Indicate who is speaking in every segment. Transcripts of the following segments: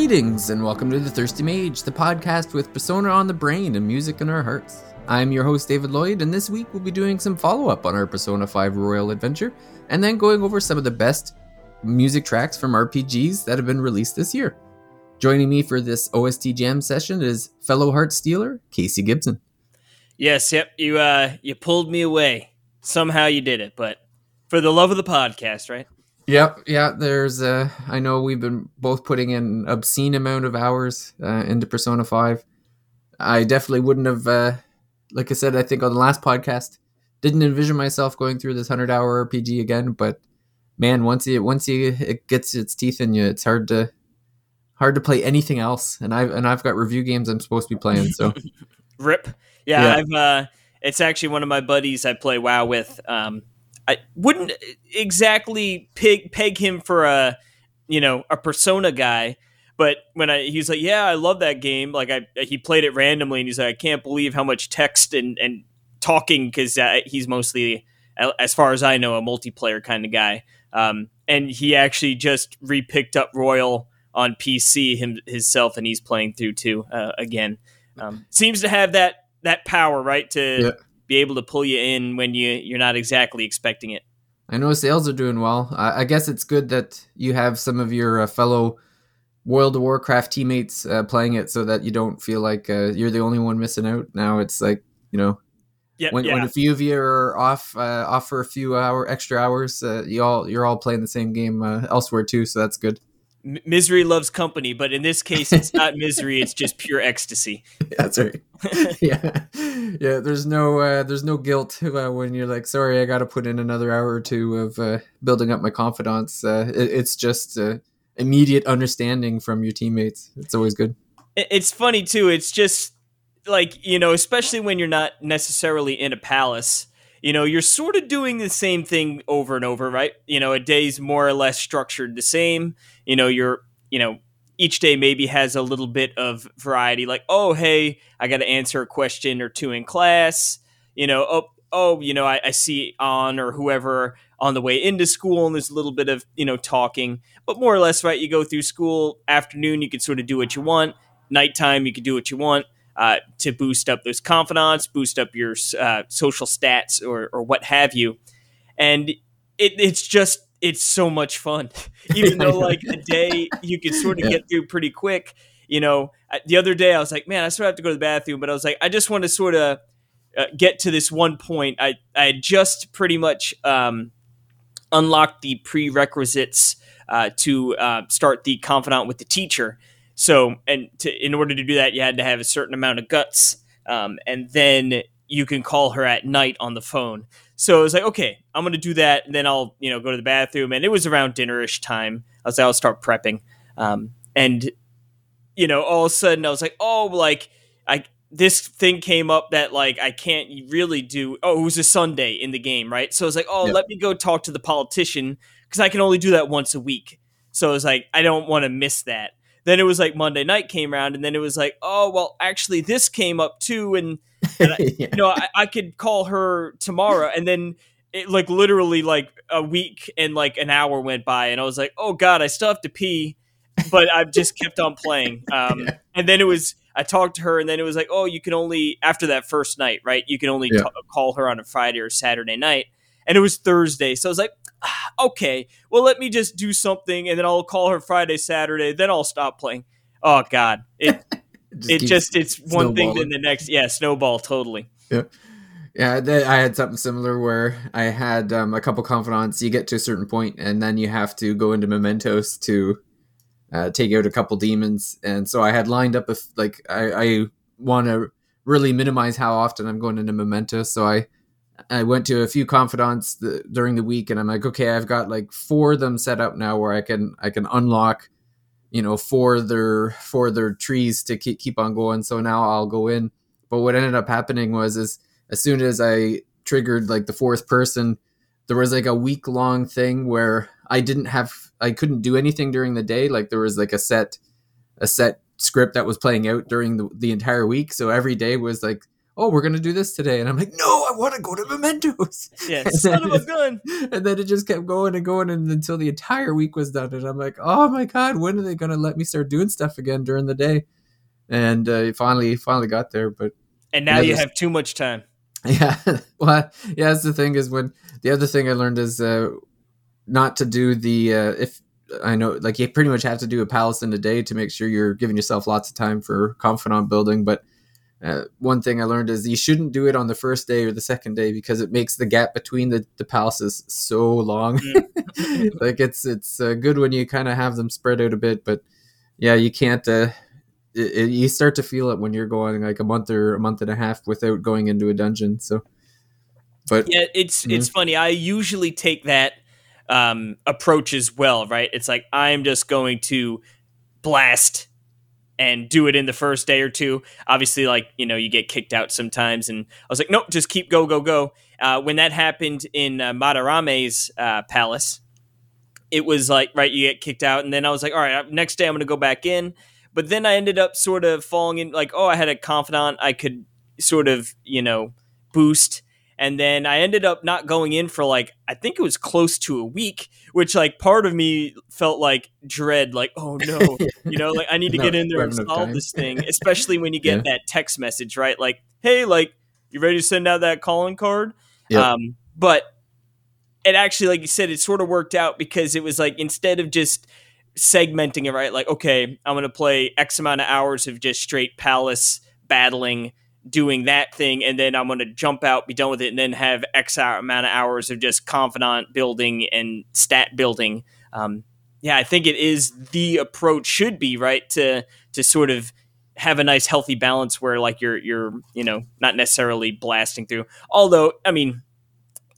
Speaker 1: Greetings and welcome to the Thirsty Mage, the podcast with persona on the brain and music in our hearts. I'm your host David Lloyd, and this week we'll be doing some follow up on our Persona 5 Royal Adventure, and then going over some of the best music tracks from RPGs that have been released this year. Joining me for this OST Jam session is fellow Heart Stealer Casey Gibson.
Speaker 2: Yes, yep, you uh, you pulled me away. Somehow you did it, but for the love of the podcast, right?
Speaker 1: Yep, yeah. There's, uh, I know we've been both putting in an obscene amount of hours uh, into Persona Five. I definitely wouldn't have, uh, like I said, I think on the last podcast, didn't envision myself going through this hundred hour RPG again. But man, once you once you it gets its teeth in you, it's hard to hard to play anything else. And I've and I've got review games I'm supposed to be playing. So
Speaker 2: rip, yeah, yeah. I've. uh It's actually one of my buddies I play WoW with. Um, I wouldn't exactly peg, peg him for a you know a persona guy but when I he's like yeah I love that game like I he played it randomly and he's like I can't believe how much text and and talking because uh, he's mostly as far as I know a multiplayer kind of guy. Um, and he actually just repicked up Royal on PC him, himself and he's playing through too uh, again. Um, seems to have that that power right to yeah be able to pull you in when you you're not exactly expecting it.
Speaker 1: I know sales are doing well. I, I guess it's good that you have some of your uh, fellow World of Warcraft teammates uh, playing it, so that you don't feel like uh, you're the only one missing out. Now it's like you know,
Speaker 2: yep,
Speaker 1: when,
Speaker 2: yeah.
Speaker 1: when a few of you are off uh, off for a few hour extra hours, uh, you all you're all playing the same game uh, elsewhere too. So that's good
Speaker 2: misery loves company, but in this case, it's not misery; it's just pure ecstasy.
Speaker 1: That's right. yeah, yeah. There's no, uh, there's no guilt uh, when you're like, sorry, I got to put in another hour or two of uh, building up my confidence. Uh, it, it's just uh, immediate understanding from your teammates. It's always good.
Speaker 2: It's funny too. It's just like you know, especially when you're not necessarily in a palace you know, you're sort of doing the same thing over and over, right? You know, a day's more or less structured the same. You know, you're, you know, each day maybe has a little bit of variety, like, oh, hey, I got to answer a question or two in class. You know, oh, oh, you know, I, I see Ann or whoever on the way into school, and there's a little bit of you know talking, but more or less, right? You go through school afternoon, you can sort of do what you want. Nighttime, you can do what you want uh, to boost up those confidants boost up your uh, social stats, or, or what have you. And it, it's just it's so much fun, even though like the day you could sort of yeah. get through pretty quick. You know, the other day I was like, man, I sort of have to go to the bathroom, but I was like, I just want to sort of uh, get to this one point. I I just pretty much um, unlocked the prerequisites uh, to uh, start the confidant with the teacher so, and to, in order to do that, you had to have a certain amount of guts, um, and then you can call her at night on the phone. So I was like, okay, I'm gonna do that, and then I'll you know go to the bathroom. And it was around dinnerish time. I was like, I'll start prepping, um, and you know, all of a sudden I was like, oh, like I this thing came up that like I can't really do. Oh, it was a Sunday in the game, right? So I was like, oh, yep. let me go talk to the politician because I can only do that once a week. So I was like, I don't want to miss that then it was like Monday night came around, and then it was like, oh well, actually this came up too, and I, yeah. you know I, I, could call her tomorrow, and then it like literally like a week and like an hour went by, and I was like, oh god, I still have to pee, but I've just kept on playing, um, yeah. and then it was. I talked to her, and then it was like, "Oh, you can only after that first night, right? You can only yeah. t- call her on a Friday or Saturday night." And it was Thursday, so I was like, okay, well, let me just do something and then I'll call her Friday, Saturday, then I'll stop playing. Oh God, it just it just it's one thing then the next. Yeah, snowball totally.
Speaker 1: Yeah. Yeah, I had something similar where I had um, a couple confidants. You get to a certain point, and then you have to go into mementos to uh, take out a couple demons. And so I had lined up a like I, I want to really minimize how often I'm going into mementos. So I I went to a few confidants the, during the week, and I'm like, okay, I've got like four of them set up now where I can I can unlock, you know, for their for their trees to keep keep on going. So now I'll go in. But what ended up happening was is as soon as I triggered like the fourth person, there was like a week long thing where I didn't have I couldn't do anything during the day. Like there was like a set a set script that was playing out during the, the entire week. So every day was like "Oh, we're gonna do this today," and I'm like, "No, I want to go to Mementos."
Speaker 2: Yeah,
Speaker 1: And
Speaker 2: son
Speaker 1: then
Speaker 2: of a gun.
Speaker 1: and then it just kept going and going and until the entire week was done and i'm like oh my god when are they going to let me start doing stuff again during the day and uh, finally finally got there but
Speaker 2: And now you have too much time.
Speaker 1: yeah well yeah that's the thing is when the other thing i learned is uh, not to do the uh, if i know like you pretty much have to do a palace in a day to make sure you're giving yourself lots of time for confidant building but uh, one thing I learned is you shouldn't do it on the first day or the second day because it makes the gap between the, the palaces so long. like it's it's uh, good when you kind of have them spread out a bit, but yeah, you can't. Uh, it, it, you start to feel it when you're going like a month or a month and a half without going into a dungeon. So, but
Speaker 2: Yeah, it's it's funny. I usually take that um, approach as well, right? It's like I'm just going to blast and do it in the first day or two. Obviously, like you know, you get kicked out sometimes, and I was like, nope, just keep go, go, go. Uh, when that happened in uh, Madarame's uh, palace, it was like right, you get kicked out, and then I was like, all right, next day I'm going to go back in. But then I ended up sort of falling in, like, oh, I had a confidant I could sort of, you know, boost and then I ended up not going in for like I think it was close to a week, which like part of me felt like dread, like oh no, you know, like I need to
Speaker 1: No,
Speaker 2: get in there and
Speaker 1: running out of
Speaker 2: solve this thing, especially when you get
Speaker 1: Yeah.
Speaker 2: that text message, right? Like, hey, like you ready to send out that calling card?
Speaker 1: Yeah.
Speaker 2: Um, but it actually, like you said, it sort of worked out because it was like instead of just segmenting it, right? Like, okay, I'm going to play X amount of hours of just straight palace battling, doing that thing, and then I'm going to jump out, be done with it, and then have X amount of hours of just confidant building and stat building. Um, yeah, I think it is the approach should be right to to sort of have a nice healthy balance where like you're you're you know not necessarily blasting through. Although I mean,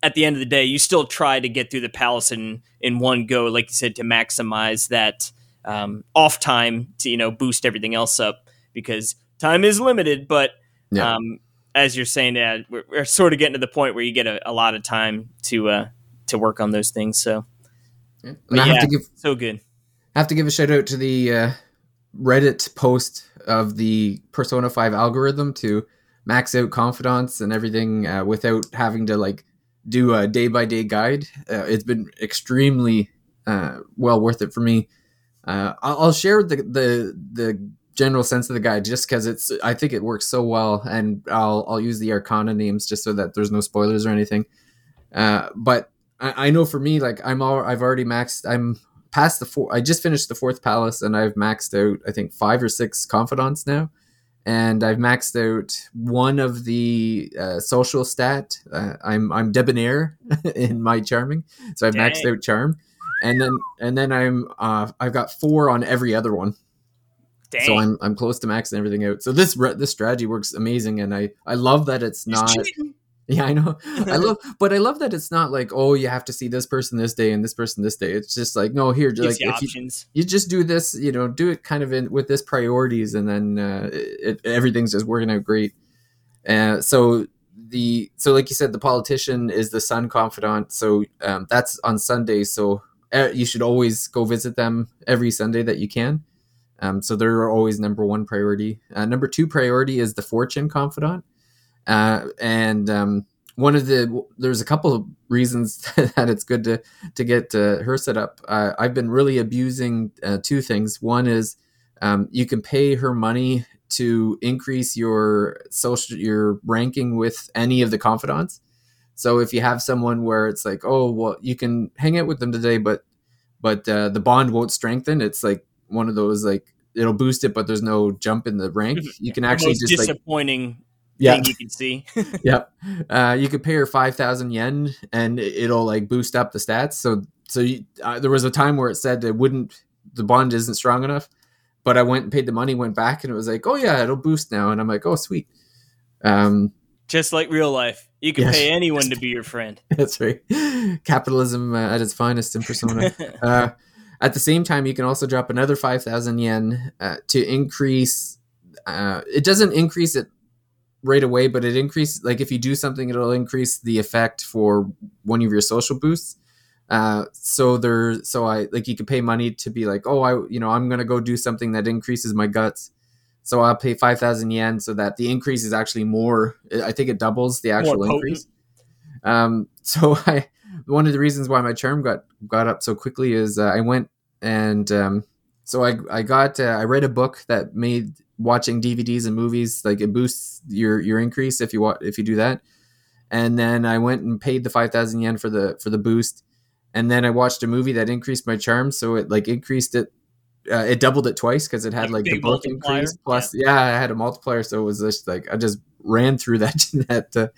Speaker 2: at the end of the day, you still try to get through the palace in in one go, like you said, to maximize that um, off time to you know boost everything else up because time is limited. But
Speaker 1: Yeah.
Speaker 2: um, as you're saying, yeah, we're, we're sort of getting to the point where you get a, a lot of time to uh, to work on those things. So
Speaker 1: and I have
Speaker 2: yeah.
Speaker 1: to give
Speaker 2: so good.
Speaker 1: I have to give a shout out to the uh, Reddit post of the Persona 5 algorithm to max out confidants and everything uh, without having to like do a day by day guide. Uh, it's been extremely uh, well worth it for me. Uh, I'll, I'll share the, the the general sense of the guide just because it's I think it works so well, and I'll I'll use the Arcana names just so that there's no spoilers or anything. Uh, but I, I know for me, like I'm all I've already maxed. I'm past the four. I just finished the fourth palace, and I've maxed out I think five or six confidants now, and I've maxed out one of the uh, social stat. Uh, I'm I'm debonair in my charming, so I've maxed out charm, and then and then I'm uh, I've got four on every other one.
Speaker 2: Dang.
Speaker 1: So I'm I'm close to maxing everything out. So this this strategy works amazing, and I I love that it's
Speaker 2: He's
Speaker 1: not.
Speaker 2: cheating.
Speaker 1: Yeah, I know. I love, but I love that it's not like, oh, you have to see this person this day and this person this day. It's just like, no, here,
Speaker 2: Gives
Speaker 1: like
Speaker 2: you
Speaker 1: you,
Speaker 2: options.
Speaker 1: you just do this, you know, do it kind of in with this priorities, and then uh, it, everything's just working out great. Uh, so the so like you said, the politician is the sun confidant. So um, that's on Sunday. So uh, you should always go visit them every Sunday that you can. Um, so they're always number one priority. Uh, number two priority is the fortune confidant. Uh, and um, one of the there's a couple of reasons that it's good to to get uh, her set up. Uh, I've been really abusing uh, two things. One is um, you can pay her money to increase your social your ranking with any of the confidants. So if you have someone where it's like, oh well, you can hang out with them today, but but uh, the bond won't strengthen. It's like one of those like it'll boost it, but there's no jump in the rank. You can actually just like
Speaker 2: disappointing
Speaker 1: yeah
Speaker 2: thing you can see.
Speaker 1: yep. Uh, you could pay her five thousand yen, and it'll like boost up the stats. So, so you, uh, there was a time where it said it wouldn't, the bond isn't strong enough. But I went and paid the money, went back, and it was like, oh yeah, it'll boost now, and I'm like, oh sweet. Um,
Speaker 2: Just like real life, you can
Speaker 1: Yes.
Speaker 2: pay anyone to be your friend.
Speaker 1: that's right. Capitalism uh, at its finest in persona. at the same time, you can also drop another 5,000 yen uh, to increase. Uh, it doesn't increase it right away, but it increases, like if you do something, it'll increase the effect for one of your social boosts. Uh, so there, so I like you could pay money to be like, oh, I, you know, I'm gonna go do something that increases my guts. So I'll pay five thousand yen, so that the increase is actually more. I think it doubles the actual increase. Um, so I one of the reasons why my charm got got up so quickly is uh, I went and um, so I I got uh, I read a book that made watching DVDs and movies like it boosts your your increase if you want if you do that, and then I went and paid the five thousand yen for the for the boost, and then I watched a movie that increased my charm, so it like increased it. Uh, it doubled it twice because it had
Speaker 2: Like
Speaker 1: like, the book increase plus yeah. I had a multiplier so it was just like I just ran through that that uh,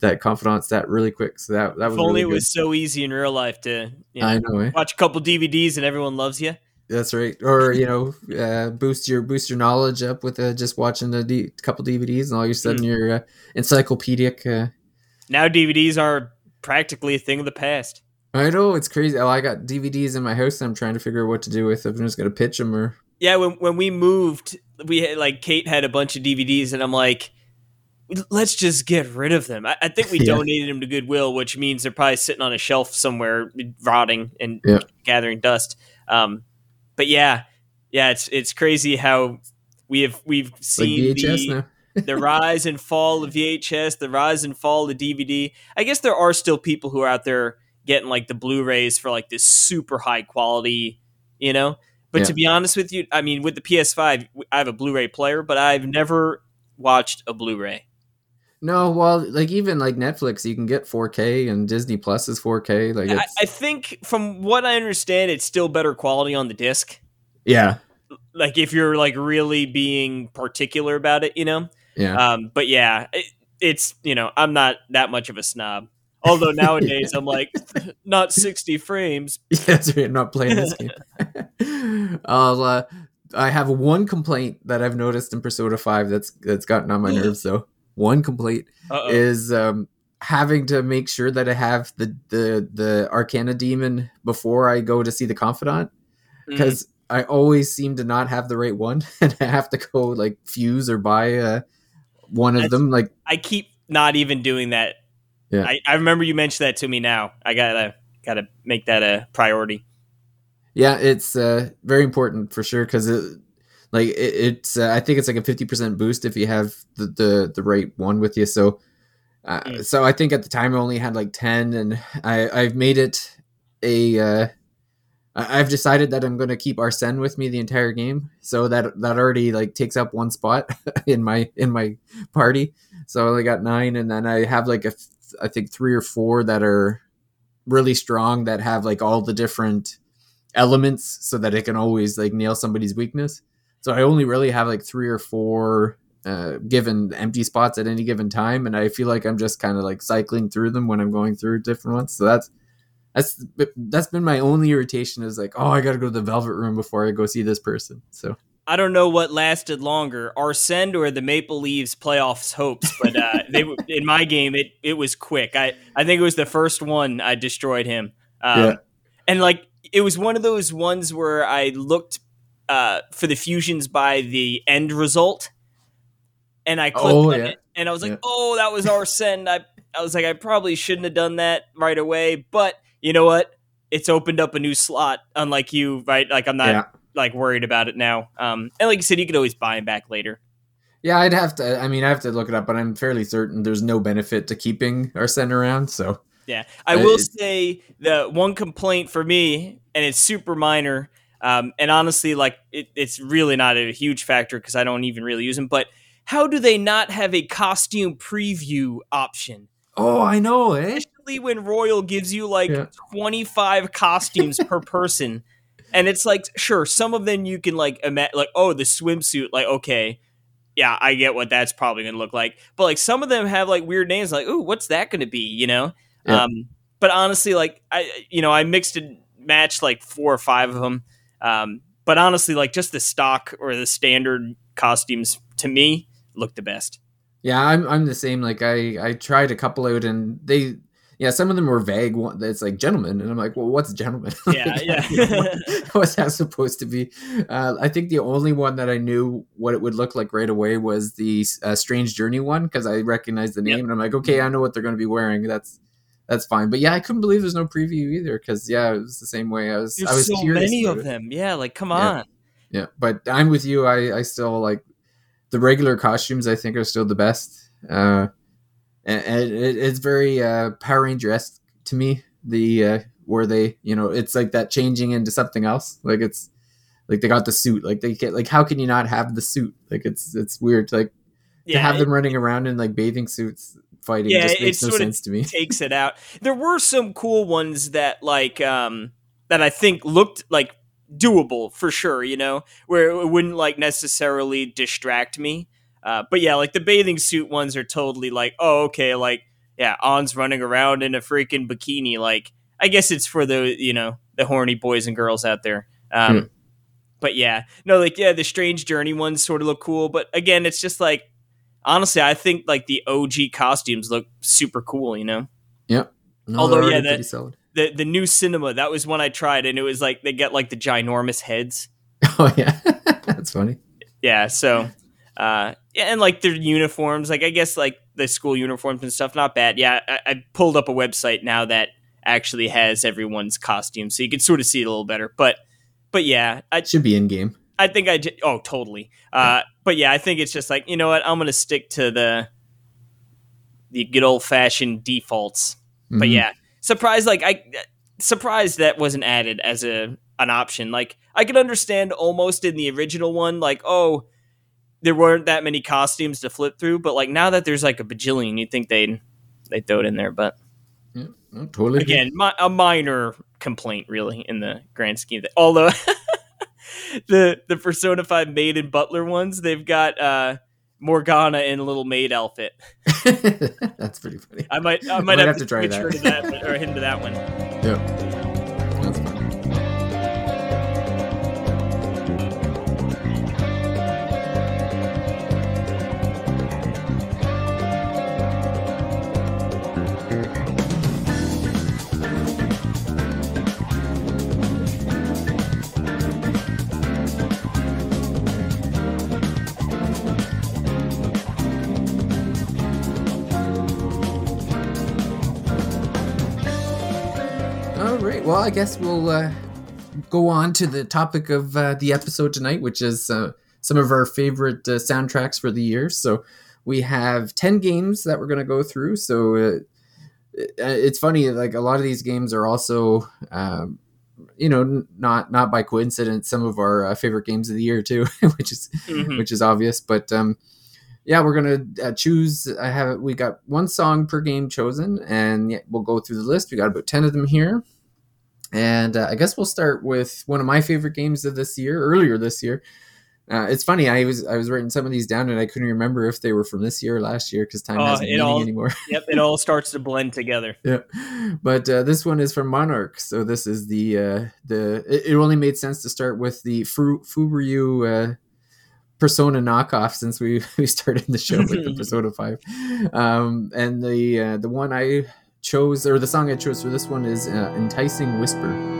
Speaker 1: that confidant stat really quick so that that
Speaker 2: If
Speaker 1: was
Speaker 2: only
Speaker 1: really
Speaker 2: it
Speaker 1: good.
Speaker 2: was so easy in real life to you know,
Speaker 1: I know eh?
Speaker 2: watch a couple DVDs and everyone loves you.
Speaker 1: That's right. Or you know, uh, boost your boost your knowledge up with uh, just watching a D- couple DVDs, and all of a sudden you're uh, encyclopedic. Uh,
Speaker 2: Now DVDs are practically a thing of the past.
Speaker 1: I know it's crazy. Oh, I got DVDs in my house. And I'm trying to figure out what to do with. If I'm just gonna pitch them or
Speaker 2: Yeah, when when we moved, we had, like Kate had a bunch of DVDs, and I'm like, let's just get rid of them. I, I think we
Speaker 1: Yeah.
Speaker 2: donated them to Goodwill, which means they're probably sitting on a shelf somewhere, rotting and
Speaker 1: Yeah.
Speaker 2: gathering dust. Um, but yeah, yeah, it's it's crazy how we have we've
Speaker 1: like
Speaker 2: seen
Speaker 1: VHS
Speaker 2: the, the rise and fall of VHS, the rise and fall of DVD. I guess there are still people who are out there getting like the Blu-rays for like this super high quality, you know. But
Speaker 1: Yeah.
Speaker 2: to be honest with you, I mean, with the PS5, I have a Blu-ray player, but I've never watched a Blu-ray.
Speaker 1: No, well, like even like Netflix, you can get 4K, and Disney Plus is 4K. Like,
Speaker 2: I, I think, from what I understand, it's still better quality on the disc.
Speaker 1: yeah,
Speaker 2: Like if you're like really being particular about it, you know.
Speaker 1: yeah.
Speaker 2: Um, but yeah, it, it's you know I'm not that much of a snob. Although nowadays I'm like not 60 frames.
Speaker 1: Yeah, that's right. I'm not playing this game. I'll, uh, I have one complaint that I've noticed in Persona 5 that's that's gotten on my nerves. So one complaint
Speaker 2: Uh-oh.
Speaker 1: is um, having to make sure that I have the the the Arcana demon before I go to see the confidant
Speaker 2: Mm.
Speaker 1: because I always seem to not have the right one, and I have to go like fuse or buy uh, one of
Speaker 2: That's-
Speaker 1: them. Like
Speaker 2: I keep not even doing that.
Speaker 1: Yeah.
Speaker 2: I, I remember you mentioned that to me. Now I gotta gotta make that a priority.
Speaker 1: Yeah, it's uh, very important for sure because it, like it, it's uh, I think it's like a fifty percent boost if you have the, the the right one with you. So, uh,
Speaker 2: Mm.
Speaker 1: so I think at the time I only had like ten, and I I've made it a. Uh, I've decided that I'm going to keep Arsene with me the entire game, so that that already like takes up one spot in my in my party. So I only got nine, and then I have like a I think three or four that are really strong that have like all the different elements so that it can always like nail somebody's weakness. So I only really have like three or four uh, given empty spots at any given time, and I feel like I'm just kind of like cycling through them when I'm going through different ones. So that's that's that's been my only irritation is like, oh, I got to go to the Velvet Room before I go see this person. So
Speaker 2: I don't know what lasted longer, Arsene or the Maple Leafs playoffs hopes, but uh, they in my game it it was quick. I I think it was the first one I destroyed him. Um,
Speaker 1: Yeah.
Speaker 2: and like it was one of those ones where I looked uh, for the fusions by the end result, and I clicked
Speaker 1: Oh,
Speaker 2: on
Speaker 1: yeah.
Speaker 2: it, and I was like,
Speaker 1: Yeah.
Speaker 2: oh, that was Arsene. I I was like, I probably shouldn't have done that right away, but you know what? It's opened up a new slot, unlike you, right? Like I'm not like worried about it now. Um, and like you said, you could always buy him back later.
Speaker 1: yeah, I'd have to. I mean, I have to look it up, but I'm fairly certain there's no benefit to keeping our Arsene around. So
Speaker 2: Yeah, I
Speaker 1: Uh,
Speaker 2: will say the one complaint for me, and it's super minor, um, and honestly, like it, it's really not a huge factor because I don't even really use them. But how do they not have a costume preview option?
Speaker 1: oh, I know, eh?
Speaker 2: Especially when Royal gives you like
Speaker 1: Yeah.
Speaker 2: 25 costumes per person. And it's like, sure, some of them you can like imagine, like, oh, the swimsuit, like, okay, yeah, I get what that's probably going to look like. But like, some of them have like weird names, like, oh, what's that going to be, you know?
Speaker 1: Yeah.
Speaker 2: Um, but honestly, like, I, you know, I mixed and matched like four or five of them. Um, but honestly, like, just the stock or the standard costumes to me look the best.
Speaker 1: Yeah, I'm I'm the same. Like I I tried a couple out and they yeah, some of them were vague. It's like gentleman, and I'm like, well, what's gentleman?
Speaker 2: Yeah, yeah.
Speaker 1: what's that supposed to be? Uh, I think the only one that I knew what it would look like right away was the uh, Strange Journey one because I recognized the name,
Speaker 2: Yep.
Speaker 1: and I'm like, okay, I know what they're going to be wearing. That's that's fine. But yeah, I couldn't believe there's no preview either because yeah, it was the same way. I was
Speaker 2: There's
Speaker 1: I was
Speaker 2: so
Speaker 1: curious
Speaker 2: many of
Speaker 1: it.
Speaker 2: them. Yeah, like come
Speaker 1: Yeah.
Speaker 2: on.
Speaker 1: Yeah, but I'm with you. I I still like the regular costumes I think are still the best. Uh, and, it, it's very uh, Power Ranger esque to me. The uh, where they you know it's like that changing into something else. Like it's like they got the suit. Like they get like how can you not have the suit? Like it's it's weird. Like to have
Speaker 2: it-
Speaker 1: them running around in like bathing suits fighting
Speaker 2: Yeah,
Speaker 1: just
Speaker 2: it
Speaker 1: makes no
Speaker 2: sorta
Speaker 1: sense to me.
Speaker 2: takes it out. There were some cool ones that like um that I think looked like doable for sure, you know, where it wouldn't like necessarily distract me. Uh, but yeah, like the bathing suit ones are totally like, oh, okay, like yeah, Ann's running around in a freaking bikini. Like, I guess it's for the you know the horny boys and girls out there. Um,
Speaker 1: Hmm.
Speaker 2: But yeah, no, like yeah, the Strange Journey ones sort of look cool. But again, it's just like honestly, I think like the OG costumes look super cool. You know,
Speaker 1: No,
Speaker 2: Although, yeah,
Speaker 1: already
Speaker 2: that-
Speaker 1: pretty solid.
Speaker 2: the the new cinema that was one I tried, and it was like they get like the ginormous heads.
Speaker 1: Oh yeah, that's funny.
Speaker 2: Yeah, so uh, yeah, and like their uniforms, like I guess like the school uniforms and stuff, not bad. Yeah, I, I pulled up a website now that actually has everyone's costume, so you can sort of see it a little better. But but yeah, I
Speaker 1: Should be in game.
Speaker 2: I think I j- oh totally. Uh, but yeah, I think it's just like you know what I'm gonna stick to the the good old fashioned defaults. But
Speaker 1: Mhm.
Speaker 2: yeah, surprised like I surprised that wasn't added as a an option. Like I could understand almost in the original one, like oh there weren't that many costumes to flip through, but like now that there's like a bajillion, you'd think they'd they throw it in there. But
Speaker 1: Yeah, totally.
Speaker 2: again, mi- a minor complaint really in the grand scheme. Although the the Persona Five maid and butler ones, they've got uh Morgana in a little maid outfit.
Speaker 1: that's pretty funny.
Speaker 2: I might I might, have, to,
Speaker 1: try that.
Speaker 2: that or him to that one.
Speaker 1: Yeah, Well, I guess we'll uh, go on to the topic of uh, the episode tonight, which is uh, some of our favorite uh, soundtracks for the year. So we have 10 games that we're going to go through. So uh, it- it's funny, like a lot of these games are also. Um, you know, n- not not by coincidence, some of our uh, favorite games of the year too, which is
Speaker 2: Mhm.
Speaker 1: which is obvious. But um, yeah, we're gonna uh, choose. I have we got one song per game chosen, and yeah, we'll go through the list. We got about ten of them here, and uh, I guess we'll start with one of my favorite games of this year. Earlier this year, uh, it's funny. I was I was writing some of these down, and I couldn't remember if they were from this year or last year because time
Speaker 2: Oh,
Speaker 1: hasn't meaning
Speaker 2: all-
Speaker 1: anymore.
Speaker 2: Yep, it all starts to blend together.
Speaker 1: yeah but uh, this one is from Monark so this is the uh the it, it only made sense to start with the Fu- FuRyu uh persona knockoff since we we started the show with the persona 5 um and the uh, the one i chose or the song i chose for this one is uh, enticing whisper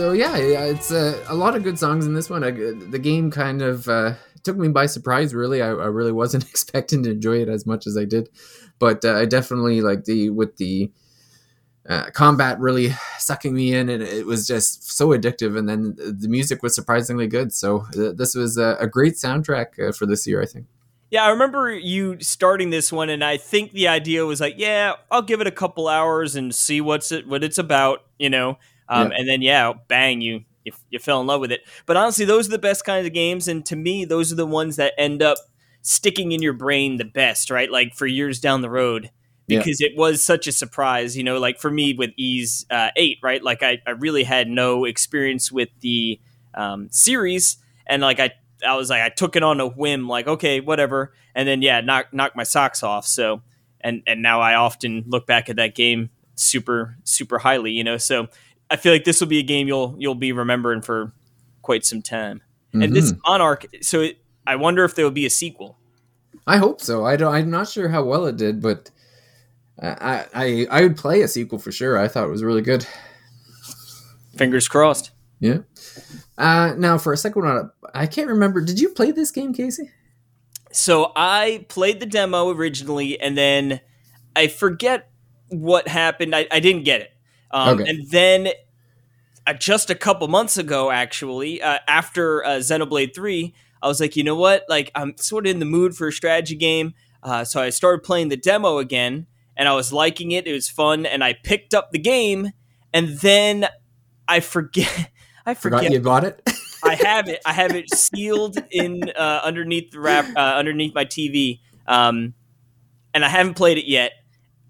Speaker 1: so yeah, it's uh, a lot of good songs in this one. I, the game kind of uh, took me by surprise. Really, I, I, really wasn't expecting to enjoy it as much as I did, but uh, I definitely like the with the uh, combat really sucking me in, and it was just so addictive. And then the music was surprisingly good. So th- this was a, a great soundtrack uh, for this year, I think.
Speaker 2: Yeah, I remember you starting this one, and I think the idea was like, yeah, I'll give it a couple hours and see what's it, what it's about, you know. Um, yeah. And then yeah, bang, you, you you fell in love with it. But honestly, those are the best kinds of games, and to me, those are the ones that end up sticking in your brain the best, right? Like for years down the road because yeah. it was such a surprise. You know, like for me with Ys uh, 8, right? Like I, I really had no experience with the um, series. And like I, I was like, I took it on a whim, like, okay, whatever. And then, yeah, knock, knock my socks off. So, and, and now I often look back at that game super, super highly, you know? So I feel like this will be a game you'll, you'll be remembering for quite some time. Mm-hmm. And this mm-hmm. Monark, so it, I wonder if there will be a sequel.
Speaker 1: I hope so. I don't, I'm not sure how well it did, but I, I I would play a sequel for sure. I thought it was really good.
Speaker 2: Fingers crossed.
Speaker 1: Yeah. Uh, now for a second one, I can't remember. Did you play this game, Casey?
Speaker 2: So I played the demo originally, and then I forget what happened. I, I didn't get it. Um, okay. And then uh, just a couple months ago, actually, uh, after uh, Xenoblade Three, I was like, you know what? Like, I'm sort of in the mood for a strategy game. Uh, so I started playing the demo again, and I was liking it. It was fun, and I picked up the game, and then I forget. I forget
Speaker 1: Forgot you bought it.
Speaker 2: I have it. I have it sealed in uh, underneath the wrap, uh, underneath my TV, um, and I haven't played it yet.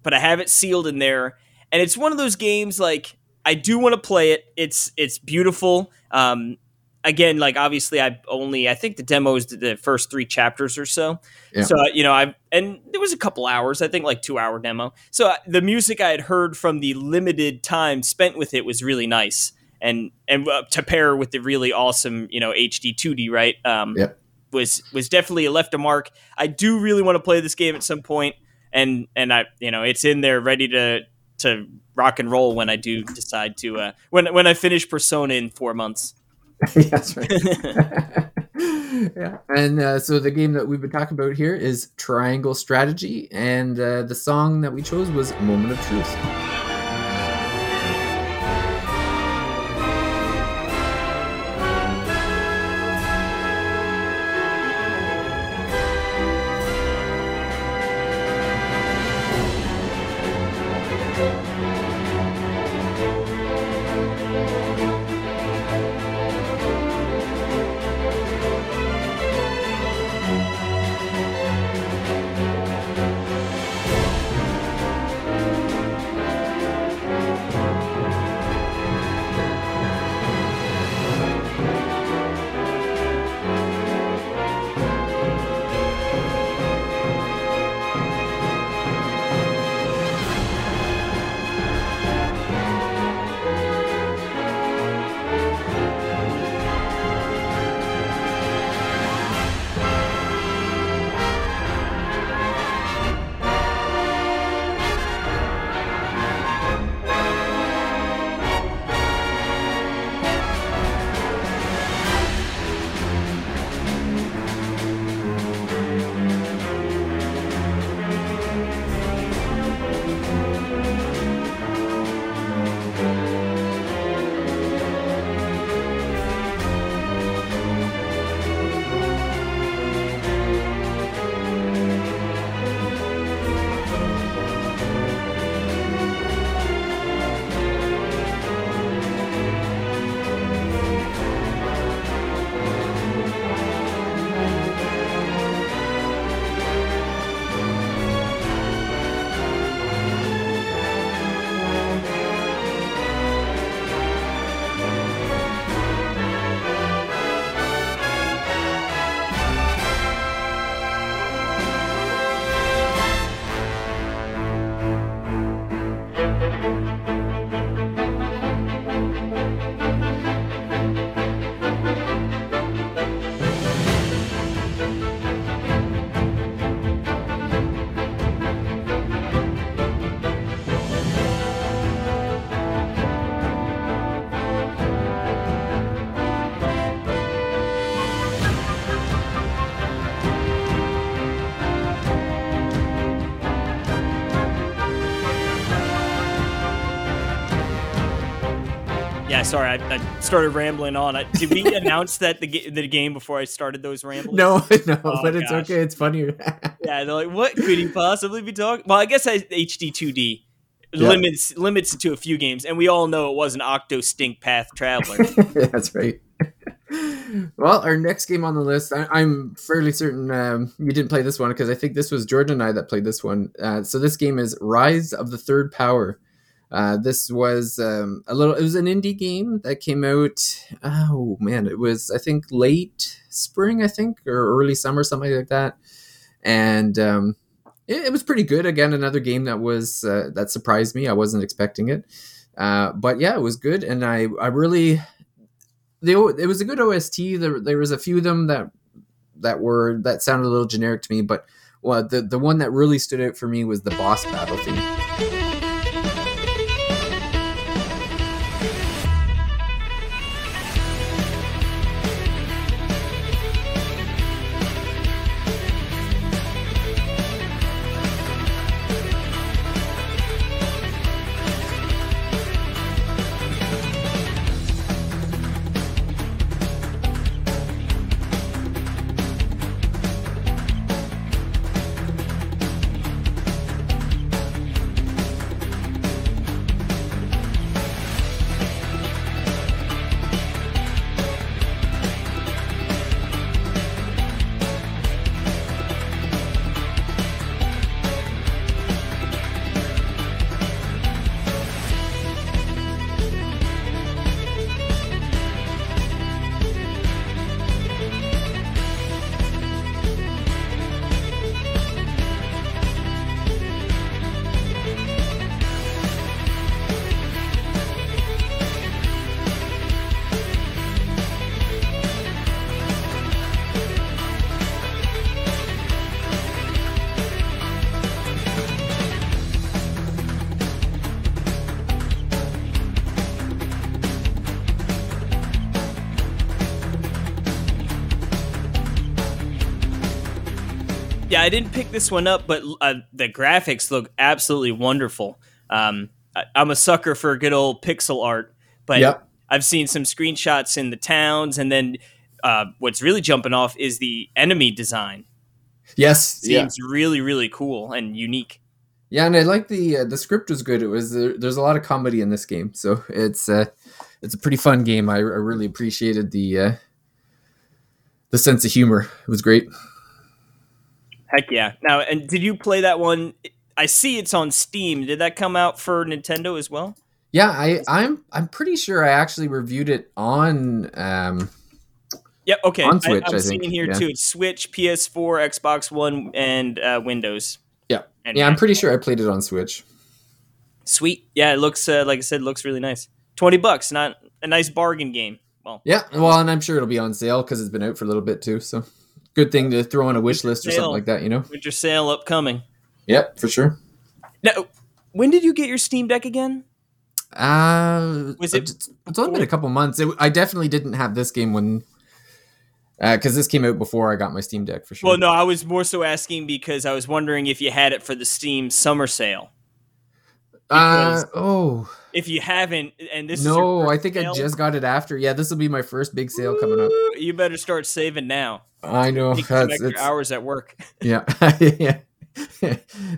Speaker 2: But I have it sealed in there, and it's one of those games like I do want to play it. It's it's beautiful. Um, again, like obviously, I only I think the demo is the first three chapters or so. Yeah. So you know, I and there was a couple hours. I think like two hour demo. So uh, the music I had heard from the limited time spent with it was really nice, and and uh, to pair with the really awesome you know HD two D right. Um, yep. Was was definitely left a mark. I do really want to play this game at some point, and and I you know it's in there ready to to rock and roll when I do decide to uh, when when I finish Persona in four months.
Speaker 1: That's right. yeah. And uh, so the game that we've been talking about here is Triangle Strategy, and uh, the song that we chose was Moment of Truth.
Speaker 2: Yeah, sorry, I, I started rambling on. I, did we announce that the, the game before I started those rambles?
Speaker 1: No, no,
Speaker 2: Oh,
Speaker 1: but it's
Speaker 2: gosh.
Speaker 1: okay. It's funnier.
Speaker 2: Yeah, they're like, what could he possibly be talking? Well, I guess I, HD2D
Speaker 1: Yeah.
Speaker 2: limits limits it to a few games, and we all know it was an Octo Stink Path Traveler.
Speaker 1: That's right. Well, our next game on the list, I, I'm fairly certain um, we didn't play this one because I think this was Jordan and I that played this one. Uh, so this game is Rise of the Third Power. Uh, this was um, a little. It was an indie game that came out. Oh man, it was I think late spring, I think, or early summer, something like that. And um, it, it was pretty good. Again, another game that was uh, that surprised me. I wasn't expecting it. Uh, but yeah, it was good, and I I really they it was a good OST. There there was a few of them that that were that sounded a little generic to me, but well, the the one that really stood out for me was the boss battle theme.
Speaker 2: Yeah, I didn't pick this one up, but uh, the graphics look absolutely wonderful. Um, I, I'm a sucker for good old pixel art, but
Speaker 1: Yep.
Speaker 2: I've seen some screenshots in the towns, and then uh, what's really jumping off is the enemy design.
Speaker 1: Yes, yeah,
Speaker 2: Seems really, really cool and unique.
Speaker 1: yeah, and I like the uh, the script was good. It was there, there's a lot of comedy in this game, so it's uh, it's a pretty fun game. I, I really appreciated the uh, the sense of humor. It was great.
Speaker 2: Heck yeah! Now, and did you play that one? I see it's on Steam. Did that come out for Nintendo as well?
Speaker 1: Yeah, I I'm I'm pretty sure I actually reviewed it on um
Speaker 2: Yep. Okay.
Speaker 1: On Switch,
Speaker 2: I, am seeing here
Speaker 1: yeah.
Speaker 2: too. It's Switch, PS4, Xbox One, and uh, Windows.
Speaker 1: Yeah.
Speaker 2: And
Speaker 1: yeah, I'm pretty sure I played it on Switch.
Speaker 2: Sweet. Yeah, it looks uh, like I said, looks really nice. Twenty bucks, not a nice bargain game. Well,
Speaker 1: Yeah, well, and I'm sure it'll be on sale because it's been out for a little bit too. So good thing to throw on a wish list or
Speaker 2: Sale.
Speaker 1: something like that, you know.
Speaker 2: winter sale upcoming.
Speaker 1: Yep, for sure.
Speaker 2: Now, when did you get your Steam Deck again?
Speaker 1: Uh,
Speaker 2: Was it
Speaker 1: It's, it's only been a couple months. It, I definitely didn't have this game when, because this came out before I got my Steam Deck for sure.
Speaker 2: Well, no, I was more so asking because I was wondering if you had it for the Steam summer sale.
Speaker 1: Uh oh
Speaker 2: If you haven't, and this
Speaker 1: no, I think I just got it after. Yeah, this will be my first big sale coming up.
Speaker 2: You better start saving now.
Speaker 1: I know
Speaker 2: Take
Speaker 1: that's
Speaker 2: extra
Speaker 1: it's,
Speaker 2: hours at work.
Speaker 1: yeah yeah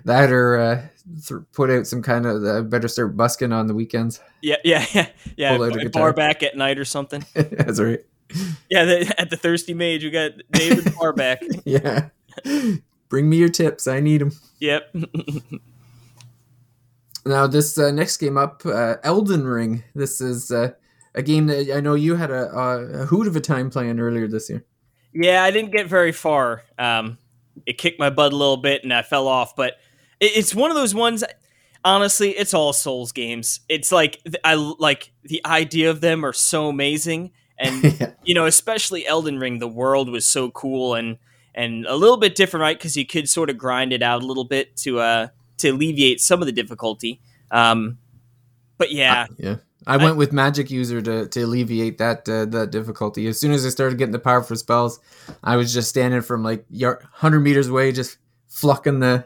Speaker 1: that or uh, th- put out some kind of uh, better start busking on the weekends.
Speaker 2: Yeah, yeah, yeah, yeah.
Speaker 1: Pull out a
Speaker 2: bar back at night or something.
Speaker 1: that's right.
Speaker 2: Yeah, the, at the Thirsty Mage, we got David Barback.
Speaker 1: Yeah, bring me your tips. I need them.
Speaker 2: Yep.
Speaker 1: Now, this uh, next game up, uh, Elden Ring. This is uh, a game that I know you had a, a, a hoot of a time playing earlier this year.
Speaker 2: yeah, I didn't get very far. Um, it kicked my butt a little bit, and I fell off. But it, it's one of those ones. Honestly, it's all Souls games. It's like I like the idea of them are so amazing, and
Speaker 1: yeah,
Speaker 2: you know, especially Elden Ring. The world was so cool and and a little bit different, right? Because you could sort of grind it out a little bit to uh to alleviate some of the difficulty. Um, but yeah,
Speaker 1: yeah. I went with Magic User to, to alleviate that uh, that difficulty. As soon as I started getting the powerful spells, I was just standing from like hundred meters away, just flucking the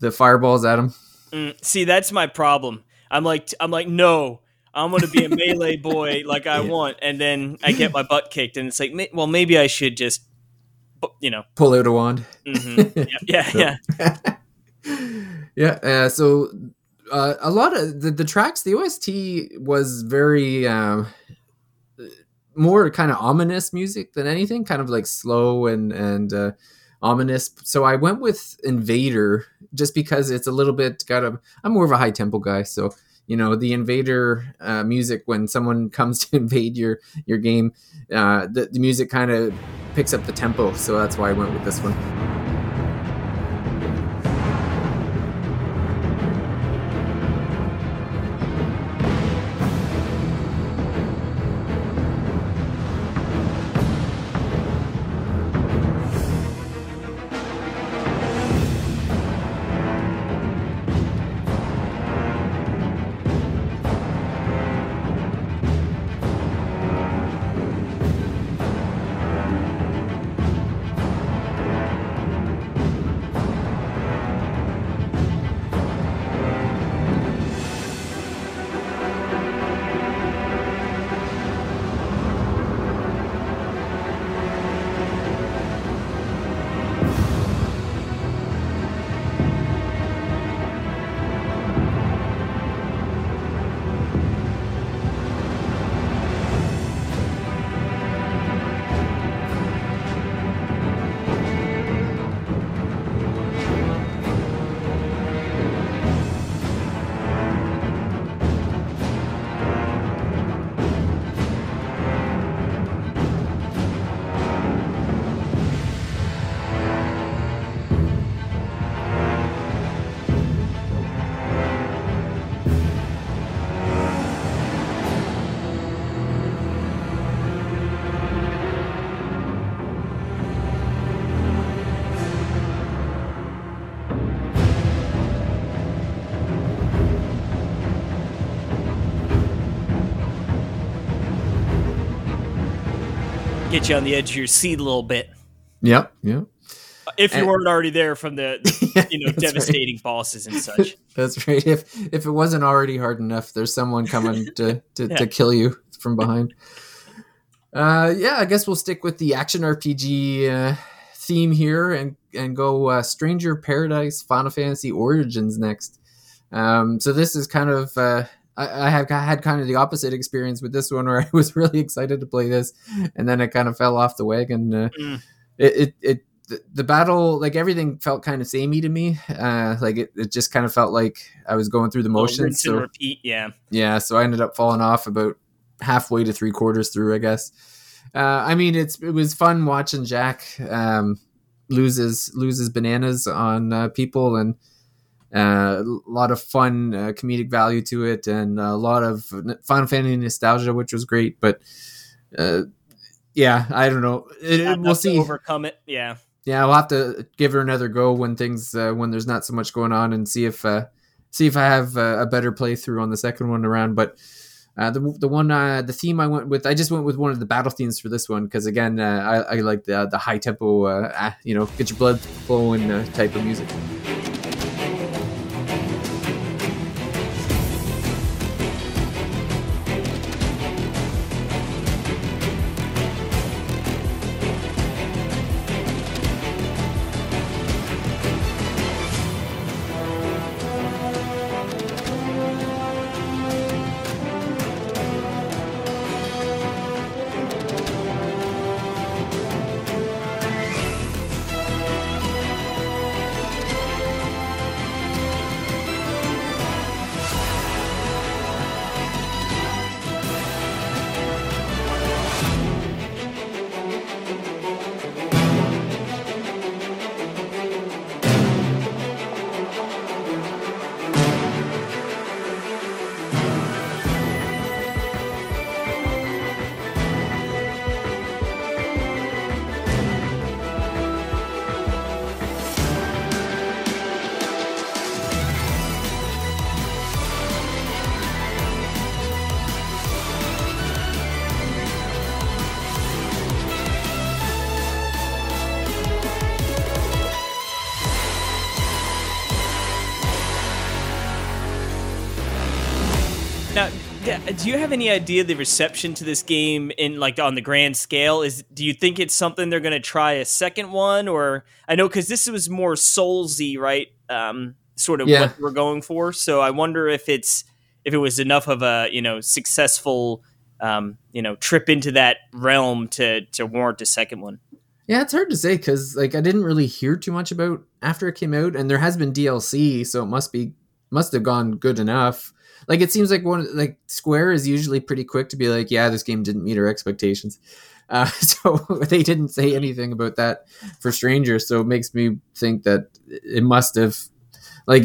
Speaker 1: the fireballs at him.
Speaker 2: Mm, see, that's my problem. I'm like, I'm like, no, I'm gonna be a melee boy like I
Speaker 1: Yeah.
Speaker 2: want, and then I get my butt kicked, and it's like, well, maybe I should just, you know,
Speaker 1: Pull out a wand.
Speaker 2: mhm. yeah, yeah, yeah.
Speaker 1: yeah. Uh, so uh, a lot of the, the tracks, the OST was very um, more kind of ominous music than anything, kind of like slow and and uh, ominous. So I went with Invader just because it's a little bit got a. I'm more of a high tempo guy, so you know the Invader uh, music when someone comes to invade your your game, uh, the the music kind of picks up the tempo. So that's why I went with this one.
Speaker 2: You on the edge of your seat a little bit,
Speaker 1: Yep. Yep.
Speaker 2: if you
Speaker 1: And-
Speaker 2: weren't already there from the, the you know
Speaker 1: That's right.
Speaker 2: devastating bosses and such.
Speaker 1: That's right. If if it wasn't already hard enough, there's someone coming to to,
Speaker 2: Yeah.
Speaker 1: to kill you from behind. Uh, yeah, I guess we'll stick with the action RPG uh, theme here and and go uh, Stranger Paradise Final Fantasy Origins next. Um, so this is kind of uh, I, I have had kind of the opposite experience with this one, where I was really excited to play this, and then it kind of fell off the wagon. Uh,
Speaker 2: Mm.
Speaker 1: it, it it the, the battle like everything felt kind of samey to me uh like it, it just kind of felt like i was going through the
Speaker 2: Oh,
Speaker 1: motions so
Speaker 2: repeat. Yeah.
Speaker 1: yeah so i ended up falling off about halfway to three quarters through i guess uh i mean it's it was fun watching jack um loses loses bananas on uh, people and a lot of fun uh, comedic value to it and a lot of Final Fantasy nostalgia, which was great. But uh, yeah, I don't know. It- we'll see.
Speaker 2: overcome it. Yeah.
Speaker 1: Yeah, we'll have to give her another go when things uh, when there's not so much going on and see if uh, see if I have uh, a better playthrough on the second one around. But uh, the the one uh, the theme I went with, I just went with one of the battle themes for this one because again, uh, I, I like the the high tempo, uh, ah, you know, get your blood flowing uh, type of music.
Speaker 2: Do you have any idea the reception to this game in like on the grand scale? Is do you think it's something they're going to try a second one, or I know because this was more Soulsy, right? Um, sort of
Speaker 1: Yeah.
Speaker 2: what we're going for. So I wonder if it's if it was enough of a you know successful um, you know trip into that realm to to warrant a second one.
Speaker 1: Yeah, it's hard to say because like I didn't really hear too much about after it came out, and there has been DLC, so it must be must have gone good enough. Like it seems like one like Square is usually pretty quick to be like, yeah, this game didn't meet our expectations. Uh, so they didn't say anything about that for Strangers, so it makes me think that it must have like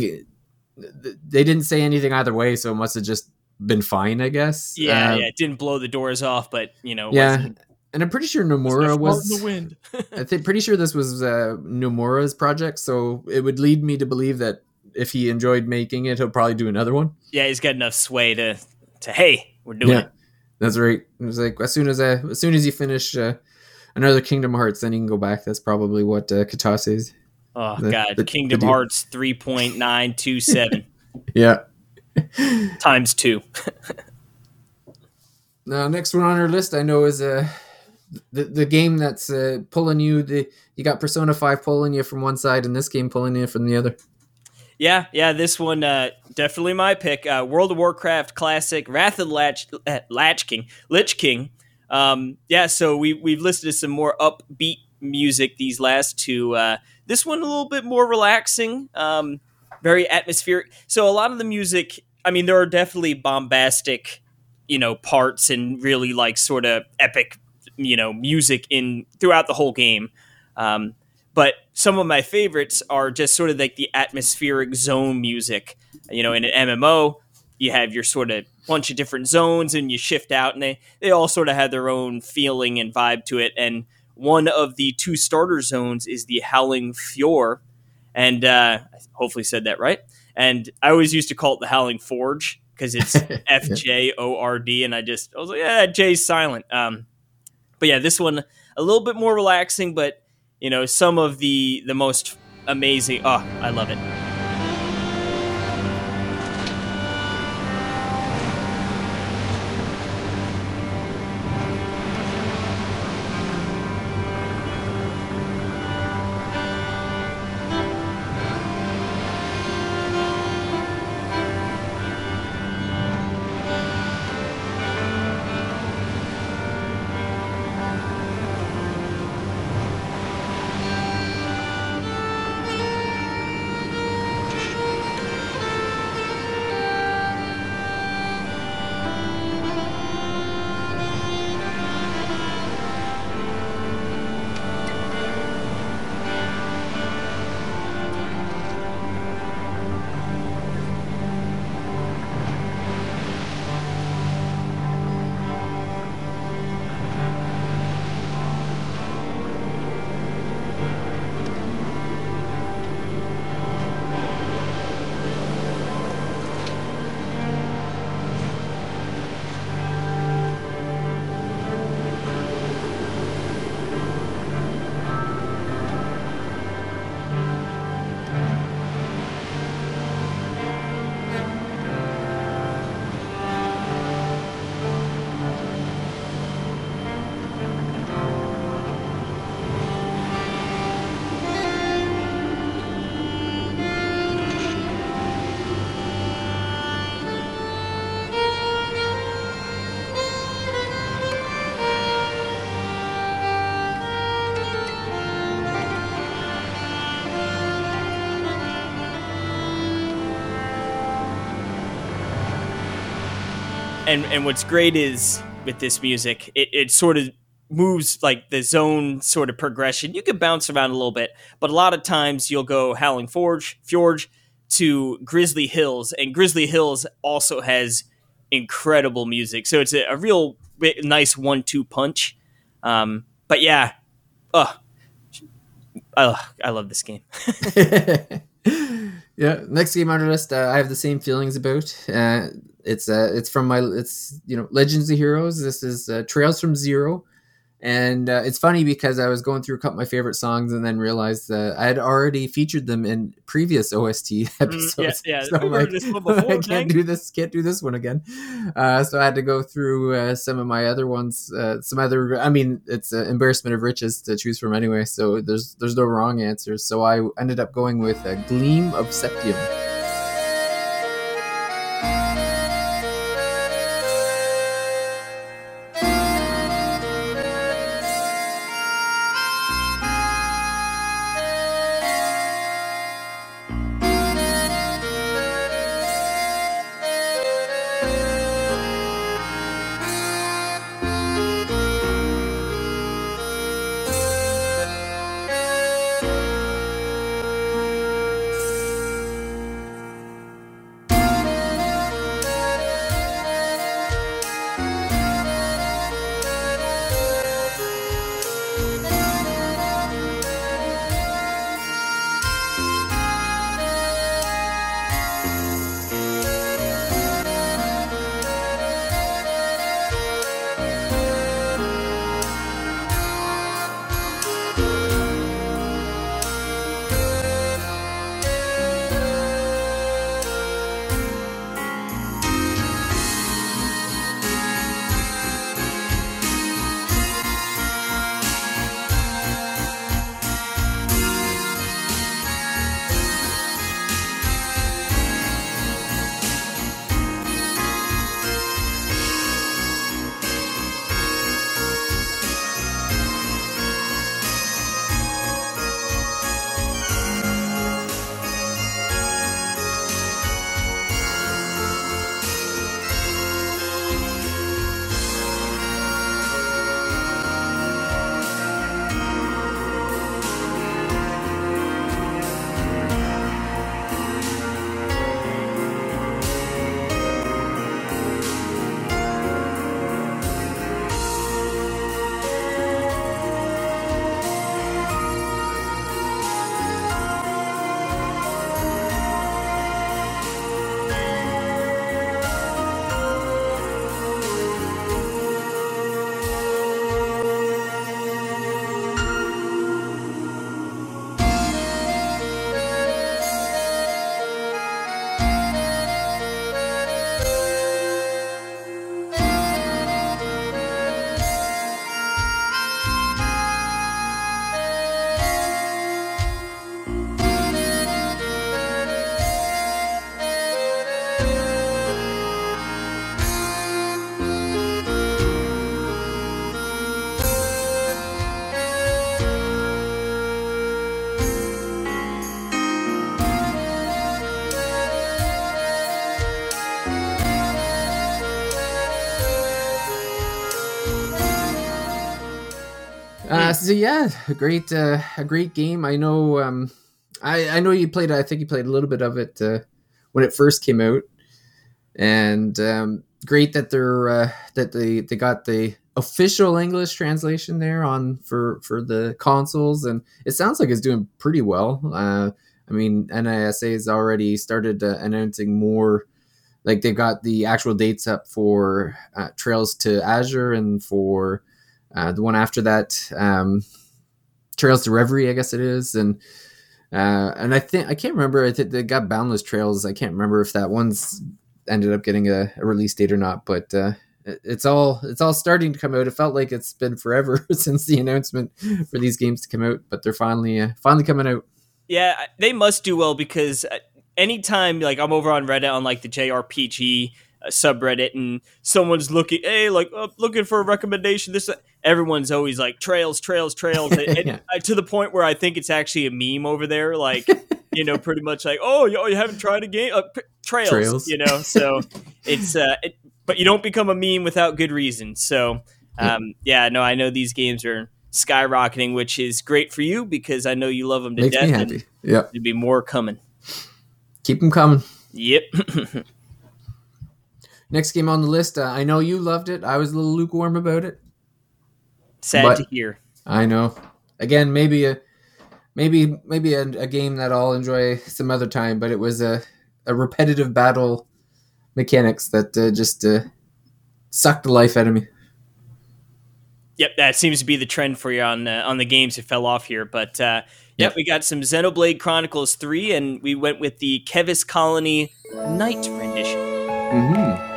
Speaker 1: they didn't say anything either way, so it must have just been fine, I guess.
Speaker 2: Yeah,
Speaker 1: Uh,
Speaker 2: yeah, it didn't blow the doors off, but you know,
Speaker 1: yeah.
Speaker 2: wasn't-
Speaker 1: And I'm pretty sure Nomura
Speaker 2: fart
Speaker 1: was
Speaker 2: the wind.
Speaker 1: I think pretty sure this was uh, Nomura's project, so it would lead me to believe that if he enjoyed making it, he'll probably do another one.
Speaker 2: yeah, he's got enough sway to to hey, we're doing
Speaker 1: Yeah.
Speaker 2: it.
Speaker 1: That's right. It was like as soon as I, as soon as you finish uh, another Kingdom Hearts, then you can go back. That's probably what uh, Kata says.
Speaker 2: Oh
Speaker 1: The-
Speaker 2: god,
Speaker 1: the- the
Speaker 2: Kingdom
Speaker 1: deal.
Speaker 2: Hearts three point nine two seven
Speaker 1: Yeah.
Speaker 2: times two.
Speaker 1: Now, next one on our list, I know is uh, the the game that's uh, pulling you. The you got Persona Five pulling you from one side, and this game pulling you from the other.
Speaker 2: Yeah, yeah, this one uh, definitely my pick. Uh, World of Warcraft Classic, Wrath of the Latch, uh, Latch King, Lich King. Um, yeah, so we we've listed some more upbeat music these last two. Uh, this one a little bit more relaxing, um, very atmospheric. So a lot of the music, I mean, there are definitely bombastic, you know, parts and really like sort of epic, you know, music in throughout the whole game. Um, but some of my favorites are just sort of like the atmospheric zone music. You know, in an MMO, you have your sort of bunch of different zones and you shift out, and they they all sort of have their own feeling and vibe to it. And one of the two starter zones is the Howling Fjord, and uh, I hopefully said that right. And I always used to call it the Howling Forge because it's F J O R D, and I just I was like, yeah, J's silent. Um, but yeah, this one a little bit more relaxing, but you know some of the the most amazing. Oh, I love it. And and what's great is with this music, it, it sort of moves like the zone sort of progression. You can bounce around a little bit, but a lot of times you'll go Howling Forge, Fjord to Grizzly Hills, and Grizzly Hills also has incredible music. So it's a, a real nice one-two punch. Um, but yeah, uh, uh, I love this game.
Speaker 1: yeah. Next game on our list, uh, I have the same feelings about. Uh, it's uh, it's from my it's you know Legends of Heroes. This is uh, Trails from Zero, and uh, it's funny because I was going through a couple of my favorite songs and then realized that I had already featured them in previous OST episodes.
Speaker 2: Mm, yeah, yeah.
Speaker 1: So I'm like,
Speaker 2: before,
Speaker 1: I can't do this. Can't do this one again. Uh, so I had to go through uh, some of my other ones. Uh, some other. I mean, it's an embarrassment of riches to choose from anyway. So there's there's no wrong answers. So I ended up going with a gleam of septium. So yeah, a great, uh, a great game. I know, um, I, I know you played. I think you played a little bit of it uh, when it first came out, and um, great that they're uh, that they they got the official English translation there on for for the consoles, and it sounds like it's doing pretty well. Uh, I mean, NISA has already started uh, announcing more. Like they've got the actual dates up for uh, Trails to Azure and for uh, the one after that, um, Trails to Reverie, I guess it is, and uh, and I think I can't remember. I think they got Boundless Trails. I can't remember if that one's ended up getting a, a release date or not. But uh, it- it's all it's all starting to come out. It felt like it's been forever since the announcement for these games to come out, but they're finally uh, finally coming out.
Speaker 2: Yeah, they must do well because uh, anytime like I'm over on Reddit on like the JRPG subreddit and someone's looking, hey, like uh, looking for a recommendation. This everyone's always like trails, trails, trails, and, and,
Speaker 1: Yeah.
Speaker 2: to the point where I think it's actually a meme over there. Like you know, pretty much like, oh, you, oh, you haven't tried a game, uh, p- trails,
Speaker 1: Trails.
Speaker 2: you know. So it's uh, it, but you don't become a meme without good reason. So um, yeah, no, I know these games are skyrocketing, which is great for you because I know you love them to
Speaker 1: Makes
Speaker 2: death.
Speaker 1: me happy. Yep,
Speaker 2: There'd be more coming.
Speaker 1: keep them coming.
Speaker 2: Yep.
Speaker 1: Next game on the list. Uh, I know you loved it. I was a little lukewarm about it.
Speaker 2: Sad to hear.
Speaker 1: I know. Again, maybe a maybe maybe a, a game that I'll enjoy some other time, but it was a, a repetitive battle mechanics that uh, just uh, sucked the life out of me.
Speaker 2: Yep, that seems to be the trend for you on uh, on the games that fell off here. But uh, yep, we got some Xenoblade Chronicles three, and we went with the Keves Colony Night rendition.
Speaker 1: Mm-hmm.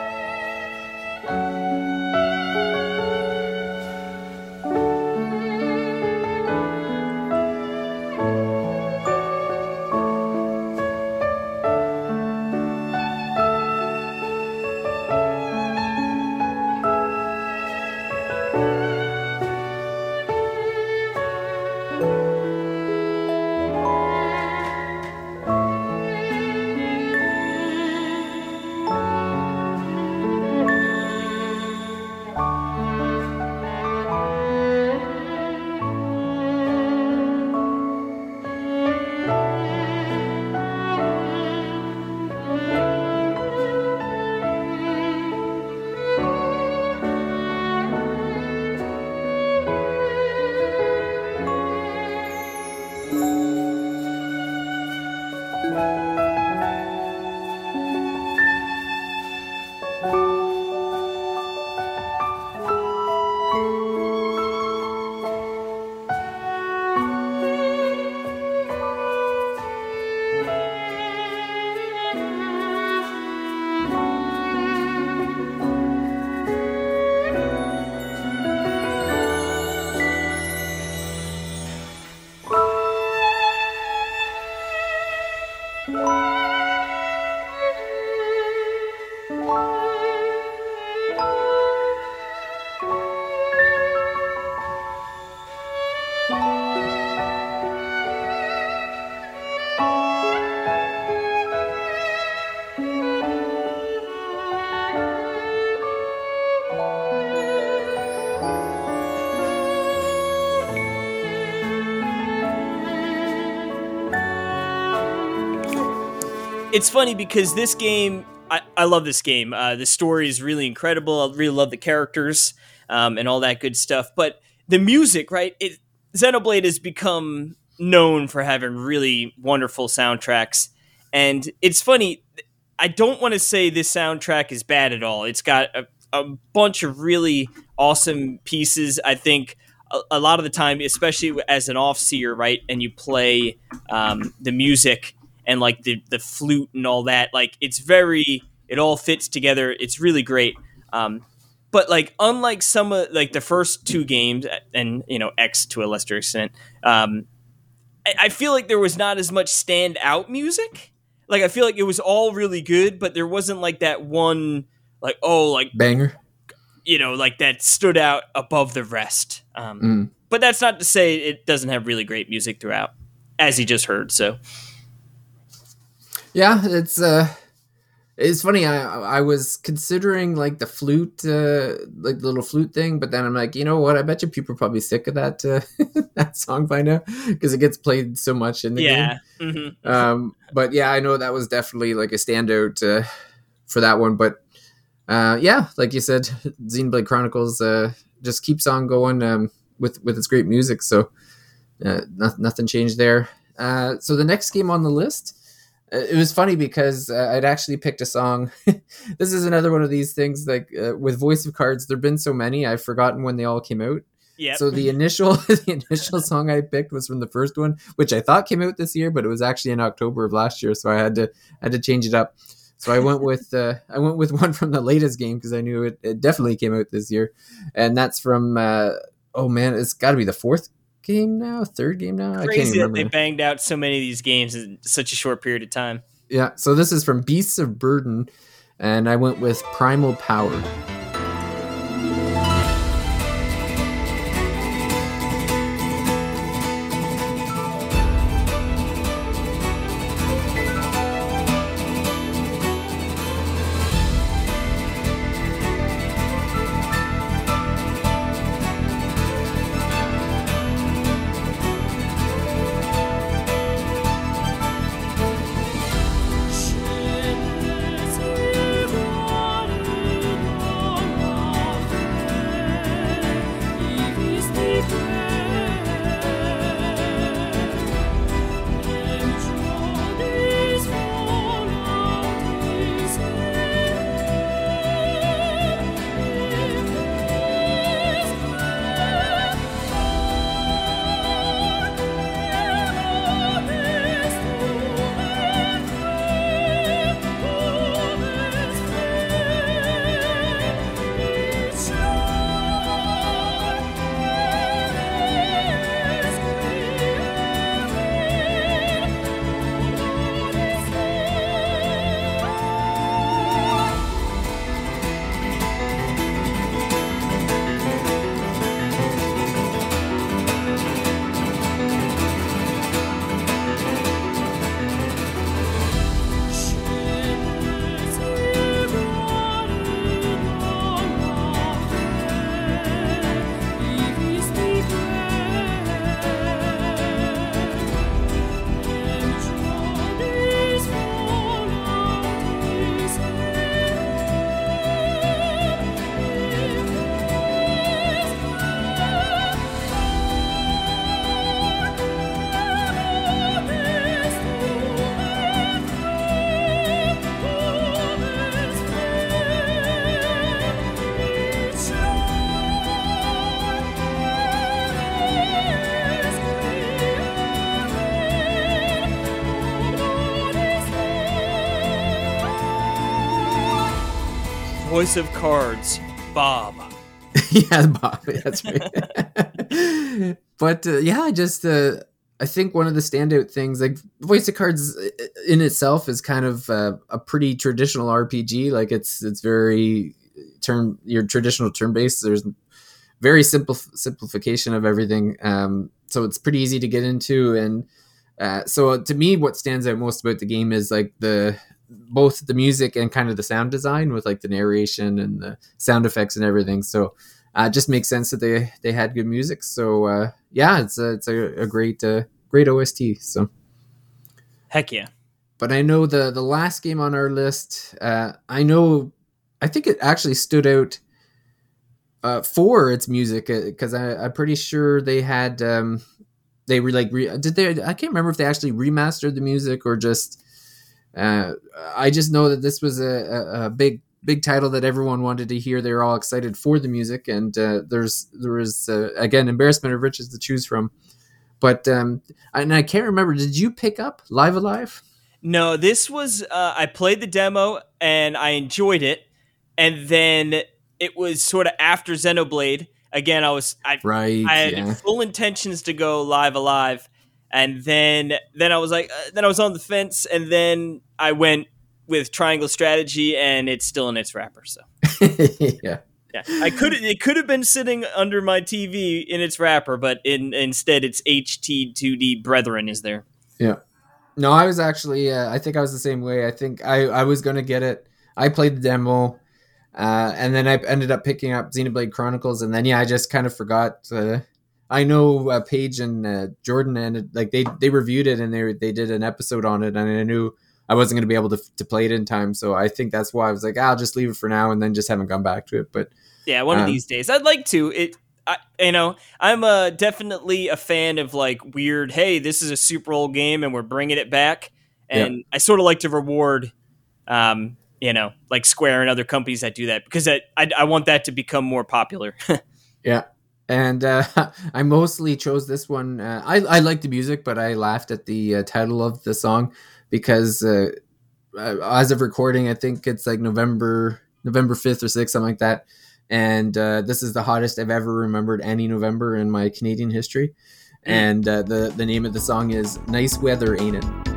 Speaker 2: It's funny because this game, I, I love this game. Uh, the story is really incredible. I really love the characters um, and all that good stuff. But the music, right? It, Xenoblade has become known for having really wonderful soundtracks. And it's funny, I don't want to say this soundtrack is bad at all. It's got a, a bunch of really awesome pieces. I think a, a, lot of the time, especially as an off seer, right, and you play um, the music and like the the flute and all that. Like it's very it all fits together. It's really great. Um, but like unlike some of like the first two games and you know X to a lesser extent, um, I, I feel like there was not as much stand out music. Like I feel like it was all really good, but there wasn't like that one like oh like
Speaker 1: banger
Speaker 2: you know, like that stood out above the rest. Um, mm. But that's not to say it doesn't have really great music throughout, as you just heard. So,
Speaker 1: yeah, it's uh it's funny. I I was considering like the flute, uh, like the little flute thing, but then I'm like, you know what? I bet you people are probably sick of that uh, that song by now because it gets played so much in the
Speaker 2: yeah.
Speaker 1: game. Mm-hmm. Um, but yeah, I know that was definitely like a standout uh, for that one. But uh, yeah, like you said, Xenoblade Chronicles uh, just keeps on going um, with with its great music. So uh, not, nothing changed there. Uh, so the next game on the list it was funny because uh, I'd actually picked a song. this is another one of these things like uh, with voice of cards. There've been so many, I've forgotten when they all came out.
Speaker 2: Yeah.
Speaker 1: So the initial the initial song I picked was from the first one, which I thought came out this year, but it was actually in October of last year, so I had to had to change it up. So I went with uh, I went with one from the latest game because I knew it, it definitely came out this year, and that's from uh, oh man, it's got to be the fourth game now, third game now.
Speaker 2: Crazy that they banged out so many of these games in such a short period of time.
Speaker 1: Yeah, so this is from Beasts of Burden, and I went with Primal Power.
Speaker 2: House of Cards, Bob.
Speaker 1: yeah, Bob. That's right. but uh, yeah, just uh, I think one of the standout things, like Voice of Cards in itself, is kind of uh, a pretty traditional RPG. Like it's it's very term your traditional turn based. There's very simple simplification of everything. Um, so it's pretty easy to get into. And uh, so to me, what stands out most about the game is like the both the music and kind of the sound design with like the narration and the sound effects and everything. So uh, it just makes sense that they they had good music. So uh, yeah, it's a, it's a, a great uh, great OST. So
Speaker 2: heck yeah.
Speaker 1: But I know the the last game on our list. Uh, I know, I think it actually stood out uh, for its music because uh, I'm pretty sure they had um, they were like re- did they I can't remember if they actually remastered the music or just uh, I just know that this was a, a, a, big big title that everyone wanted to hear. They were all excited for the music, and uh, there's there was uh, again embarrassment of riches to choose from. But um, and I can't remember. Did you pick up Live Alive?
Speaker 2: No, this was uh, I played the demo and I enjoyed it, and then it was sort of after Xenoblade. Again, I was I,
Speaker 1: right,
Speaker 2: I had
Speaker 1: yeah.
Speaker 2: full intentions to go Live alive, and then then I was like, uh, then I was on the fence, and then I went with Triangle Strategy, and it's still in its wrapper. So
Speaker 1: yeah.
Speaker 2: Yeah, I could it could have been sitting under my TV in its wrapper, but in, instead it's HD2D Brethren is there.
Speaker 1: Yeah. No, I was actually uh, I think I was the same way. I think I I was going to get it. I played the demo uh, and then I ended up picking up Xenoblade Chronicles and then yeah, I just kind of forgot uh, I know uh, Paige and uh, Jordan and like they they reviewed it and they they did an episode on it and I knew I wasn't going to be able to, to play it in time. So I think that's why I was like, ah, I'll just leave it for now and then just haven't gone back to it. But
Speaker 2: yeah, one um, of these days I'd like to. It, I, you know, I'm uh, definitely a fan of like weird. Hey, this is a super old game and we're bringing it back, and yeah. I sort of like to reward, um, you know, like Square and other companies that do that because I, I, I want that to become more popular.
Speaker 1: yeah, and uh, I mostly chose this one. Uh, I I like the music, but I laughed at the uh, title of the song because uh, as of recording, I think it's like November November fifth or sixth, something like that. And uh, this is the hottest I've ever remembered any November in my Canadian history. Mm. And uh, the the name of the song is "Nice Weather, Ain't It."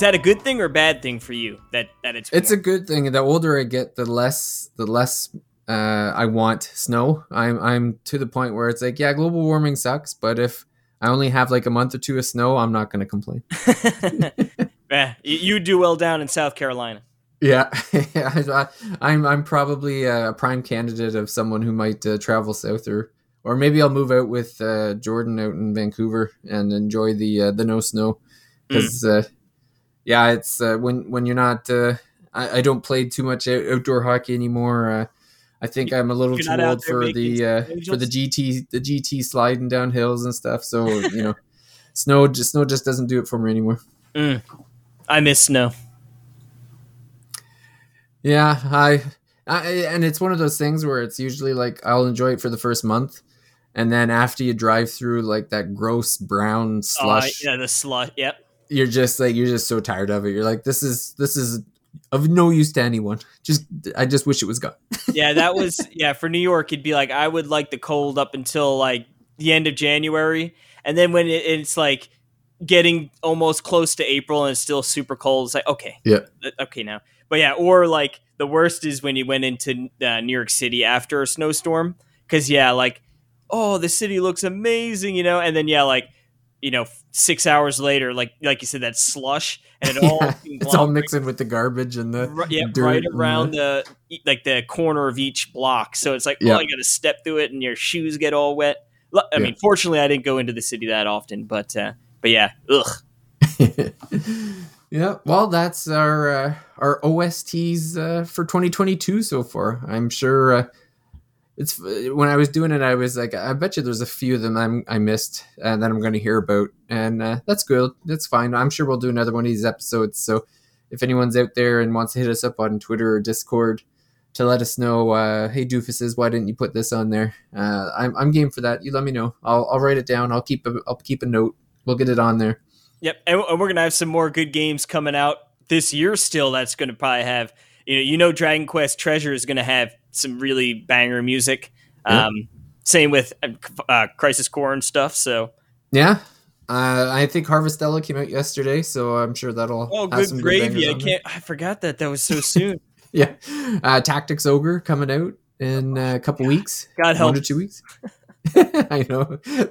Speaker 2: Is that a good thing or bad thing for you? That that it's
Speaker 1: it's a good thing. The older I get, the less the less uh, I want snow. I'm I'm to the point where it's like, yeah, global warming sucks, but if I only have like a month or two of snow, I'm not going to complain.
Speaker 2: yeah, you do well down in South Carolina.
Speaker 1: Yeah, I, I'm I'm probably a prime candidate of someone who might uh, travel south or or maybe I'll move out with uh, Jordan out in Vancouver and enjoy the uh, the no snow because mm. Yeah, it's uh, when when you're not. Uh, I, I, don't play too much outdoor hockey anymore. Uh, I think I'm a little too old for the uh, for the GT the GT sliding down hills and stuff. So you know, snow just snow just doesn't do it for me anymore.
Speaker 2: Mm. I miss snow.
Speaker 1: Yeah, I, I and it's one of those things where it's usually like I'll enjoy it for the first month, and then after you drive through like that gross brown slush,
Speaker 2: uh, yeah, the slush. Yep.
Speaker 1: You're just like you're just so tired of it. You're like, this is this is of no use to anyone. Just I just wish it was gone.
Speaker 2: yeah, that was yeah for New York. It'd be like I would like the cold up until like the end of January, and then when it, it's like getting almost close to April and it's still super cold, it's like okay,
Speaker 1: yeah,
Speaker 2: okay now. But yeah, or like the worst is when you went into uh, New York City after a snowstorm, because yeah, like oh the city looks amazing, you know, and then yeah, like you know six hours later, like like you said, that slush and it all
Speaker 1: it's all mixing with the garbage and the
Speaker 2: right, yeah right around the... the... like the corner of each block. So it's like yeah. oh, you got to step through it and your shoes get all wet. I yeah. mean, fortunately, I didn't go into the city that often, but uh, but yeah, ugh.
Speaker 1: yeah, well, that's our uh, our OSTs uh, for 2022 so far. I'm sure uh, it's when I was doing it, I was like, I bet you there's a few of them I'm, I missed and that I'm going to hear about, and uh, that's good. That's fine. I'm sure we'll do another one of these episodes. So if anyone's out there and wants to hit us up on Twitter or Discord to let us know, uh, hey doofuses, why didn't you put this on there? Uh, I'm, I'm game for that. You let me know. I'll, I'll write it down. I'll keep a, I'll keep a note. We'll get it on there.
Speaker 2: Yep, and we're gonna have some more good games coming out this year. Still, that's gonna probably have you know, you know, Dragon Quest Treasure is gonna have some really banger music. Um, same with uh, uh, Crisis Core and stuff. So
Speaker 1: yeah, uh, I think Harvestella came out yesterday, so I'm sure that'll.
Speaker 2: Oh, good gravy! I can't. I forgot that that was so soon.
Speaker 1: yeah, uh, Tactics Ogre coming out in a couple weeks.
Speaker 2: God help,
Speaker 1: one to two weeks. I know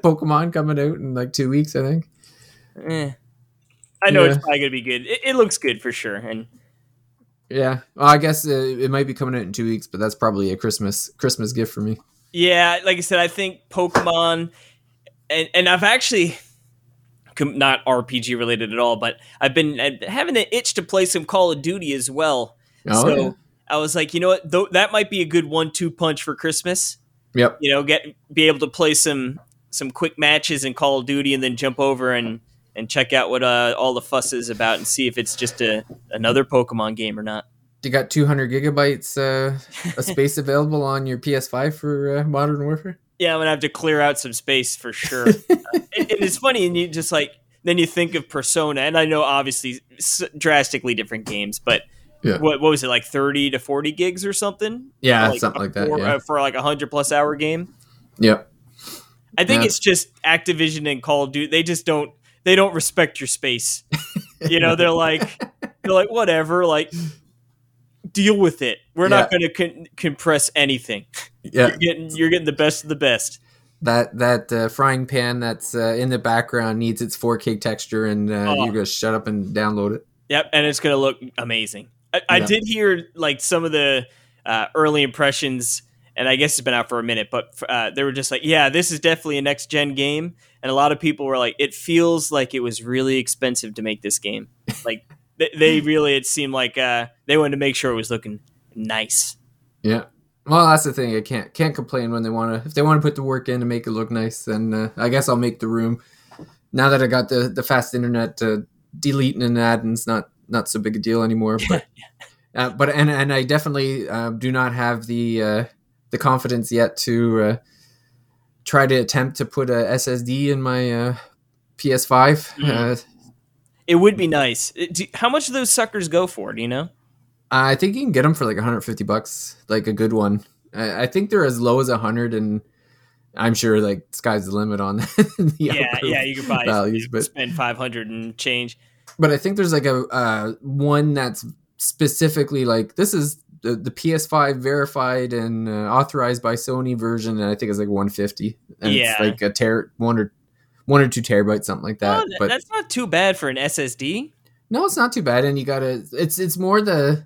Speaker 1: Pokemon coming out in like two weeks. I think.
Speaker 2: Eh. I know yeah. it's probably gonna be good. It, it, looks good for sure, and
Speaker 1: yeah, well, I guess uh, it might be coming out in two weeks, but that's probably a Christmas Christmas gift for me.
Speaker 2: Yeah, like I said, I think Pokemon, and and I've actually not RPG related at all, but I've been having an itch to play some Call of Duty as well. Oh, so yeah. I was like, you know what, Th- that might be a good one-two punch for Christmas.
Speaker 1: Yep.
Speaker 2: You know, get be able to play some some quick matches in Call of Duty and then jump over and and check out what uh, all the fuss is about and see if it's just a another Pokemon game or not.
Speaker 1: You got 200 gigabytes uh, of space available on your PS5 for uh, Modern Warfare?
Speaker 2: Yeah, I'm gonna have to clear out some space for sure. and, and it's funny, and you just like then you think of Persona, and I know obviously drastically different games, but yeah. what, what was it like 30 to 40 gigs or something?
Speaker 1: Yeah, like something like that.
Speaker 2: For,
Speaker 1: yeah.
Speaker 2: uh, for like a hundred plus hour game.
Speaker 1: Yep.
Speaker 2: I think yeah. it's just Activision and Call of Duty. They just don't they don't respect your space. You know, they're like they're like whatever, like deal with it. We're yeah. not going to con- compress anything.
Speaker 1: Yeah,
Speaker 2: you're getting you're getting the best of the best.
Speaker 1: That that uh, frying pan that's uh, in the background needs its 4K texture, and uh, oh. you're gonna shut up and download it.
Speaker 2: Yep, and it's gonna look amazing. I, I did hear like some of the uh, early impressions and I guess it's been out for a minute, but uh, they were just like, yeah, this is definitely a next gen game. And a lot of people were like, it feels like it was really expensive to make this game. Like they, they, really, it seemed like uh, they wanted to make sure it was looking nice.
Speaker 1: Yeah. Well, that's the thing. I can't can't complain when they want to. If they want to put the work in to make it look nice, then uh, I guess I'll make the room. Now that I got the the fast internet, uh, deleting an ad and's not not so big a deal anymore. But uh, but and and I definitely uh, do not have the uh, the confidence yet to uh, try to attempt to put a SSD in my uh, PS5. Mm. Uh,
Speaker 2: it would be nice. Uh, do, how much do those suckers go for? Do you know?
Speaker 1: I think you can get them for like 150 bucks, like a good one. I, I think they're as low as 100, and I'm sure like sky's the limit on
Speaker 2: the yeah, yeah. You could buy values, but spend 500 and change.
Speaker 1: But I think there's like a uh, one that's specifically like this is the, the PS5 verified and uh, authorized by Sony version, and I think it's like 150. And yeah, it's like a ter one or one or two terabytes, something like that.
Speaker 2: No,
Speaker 1: but
Speaker 2: that's not too bad for an SSD.
Speaker 1: No, it's not too bad, and you gotta. It's it's more the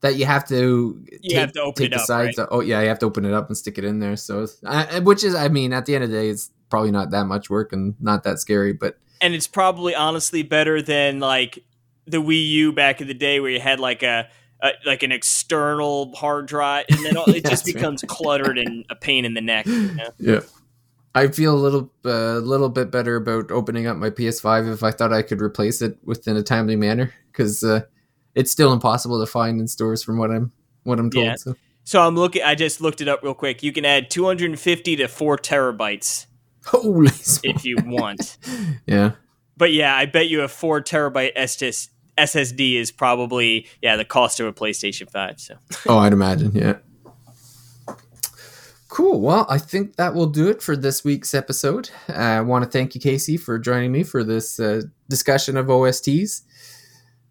Speaker 1: that you have to
Speaker 2: you take, have to open take the up, sides. Right?
Speaker 1: Oh yeah, you have to open it up and stick it in there. So, I, which is, I mean, at the end of the day, it's probably not that much work and not that scary, but
Speaker 2: and it's probably honestly better than like the Wii U back in the day where you had like a uh, like an external hard drive, and then it just becomes right. cluttered and a pain in the neck. You know?
Speaker 1: Yeah. I feel a little a uh, little bit better about opening up my PS5 if I thought I could replace it within a timely manner because uh, it's still impossible to find in stores from what I'm what I'm told.
Speaker 2: Yeah.
Speaker 1: So.
Speaker 2: So I'm looking. I just looked it up real quick. You can add 250 to four terabytes
Speaker 1: Holy
Speaker 2: if you want.
Speaker 1: Yeah.
Speaker 2: but yeah, I bet you a four terabyte SSD SSD is probably yeah the cost of a PlayStation Five. So
Speaker 1: Oh, I'd imagine. Yeah. Cool. Well, I think that will do it for this week's episode. Uh, I want to thank you, Casey, for joining me for this uh, discussion of OSTs.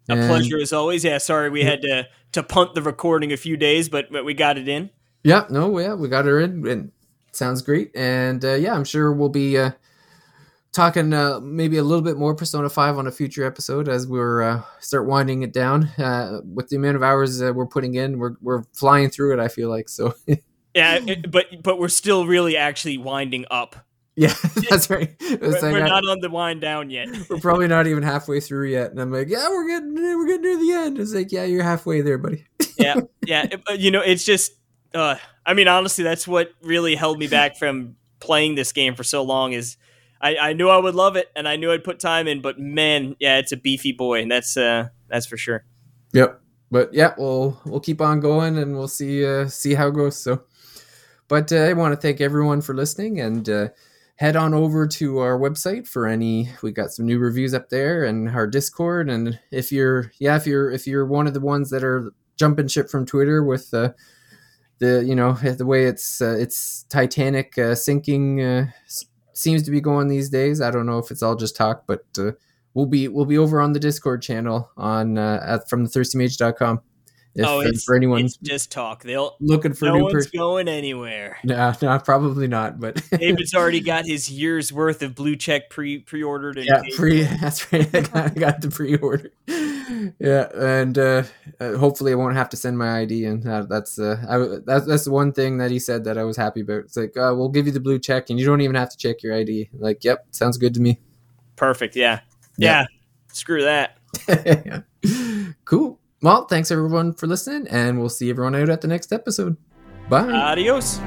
Speaker 2: a
Speaker 1: And-
Speaker 2: pleasure as always. Yeah, sorry we had to to punt the recording a few days, but but we got it in.
Speaker 1: Yeah, no, yeah, we got her in, and sounds great. And uh, yeah, I'm sure we'll be uh, talking uh, maybe a little bit more Persona Five on a future episode as we're uh, start winding it down. Uh, with the amount of hours that we're putting in, we're we're flying through it. I feel like so.
Speaker 2: Yeah, it- but but we're still really actually winding up.
Speaker 1: yeah, that's right.
Speaker 2: We're, we're not on the wind down yet.
Speaker 1: we're probably not even halfway through yet, and I'm like, yeah, we're getting we're getting near the end. It's like, yeah, you're halfway there, buddy.
Speaker 2: yeah, yeah. it- uh, You know, it's just. Uh, I mean, honestly, that's what really held me back from playing this game for so long. Is I, I knew I would love it, and I knew I'd put time in, but man, yeah, it's a beefy boy, and that's uh, that's for sure.
Speaker 1: Yep. But yeah, we'll we'll keep on going and we'll see uh, see how it goes. So, but uh, I want to thank everyone for listening and uh, head on over to our website for any. We got some new reviews up there and our Discord. And if you're yeah, if you're if you're one of the ones that are jumping ship from Twitter with uh, the you know the way it's uh, it's Titanic uh, sinking uh, seems to be going these days. I don't know if it's all just talk, but. Uh, we'll be we'll be over on the Discord channel on uh, at, from the thirstymage.com. If,
Speaker 2: oh, it's
Speaker 1: for anyone
Speaker 2: It's just talk. They'll
Speaker 1: looking for
Speaker 2: no
Speaker 1: new
Speaker 2: one's
Speaker 1: person,
Speaker 2: going anywhere.
Speaker 1: no, no, probably not. But
Speaker 2: David's already got his year's worth of blue check pre pre ordered.
Speaker 1: yeah, pre. That's right. I got, I got the pre-order. Yeah, and uh, uh, hopefully I won't have to send my ID, and that, that's uh, I, that's that's the one thing that he said that I was happy about. It's like uh, we'll give you the blue check, and you don't even have to check your ID. Like, yep, sounds good to me.
Speaker 2: Perfect. Yeah.
Speaker 1: Yeah.
Speaker 2: yeah. Screw that.
Speaker 1: cool. Well, thanks everyone for listening, and we'll see everyone out at the next episode. Bye.
Speaker 2: Adios.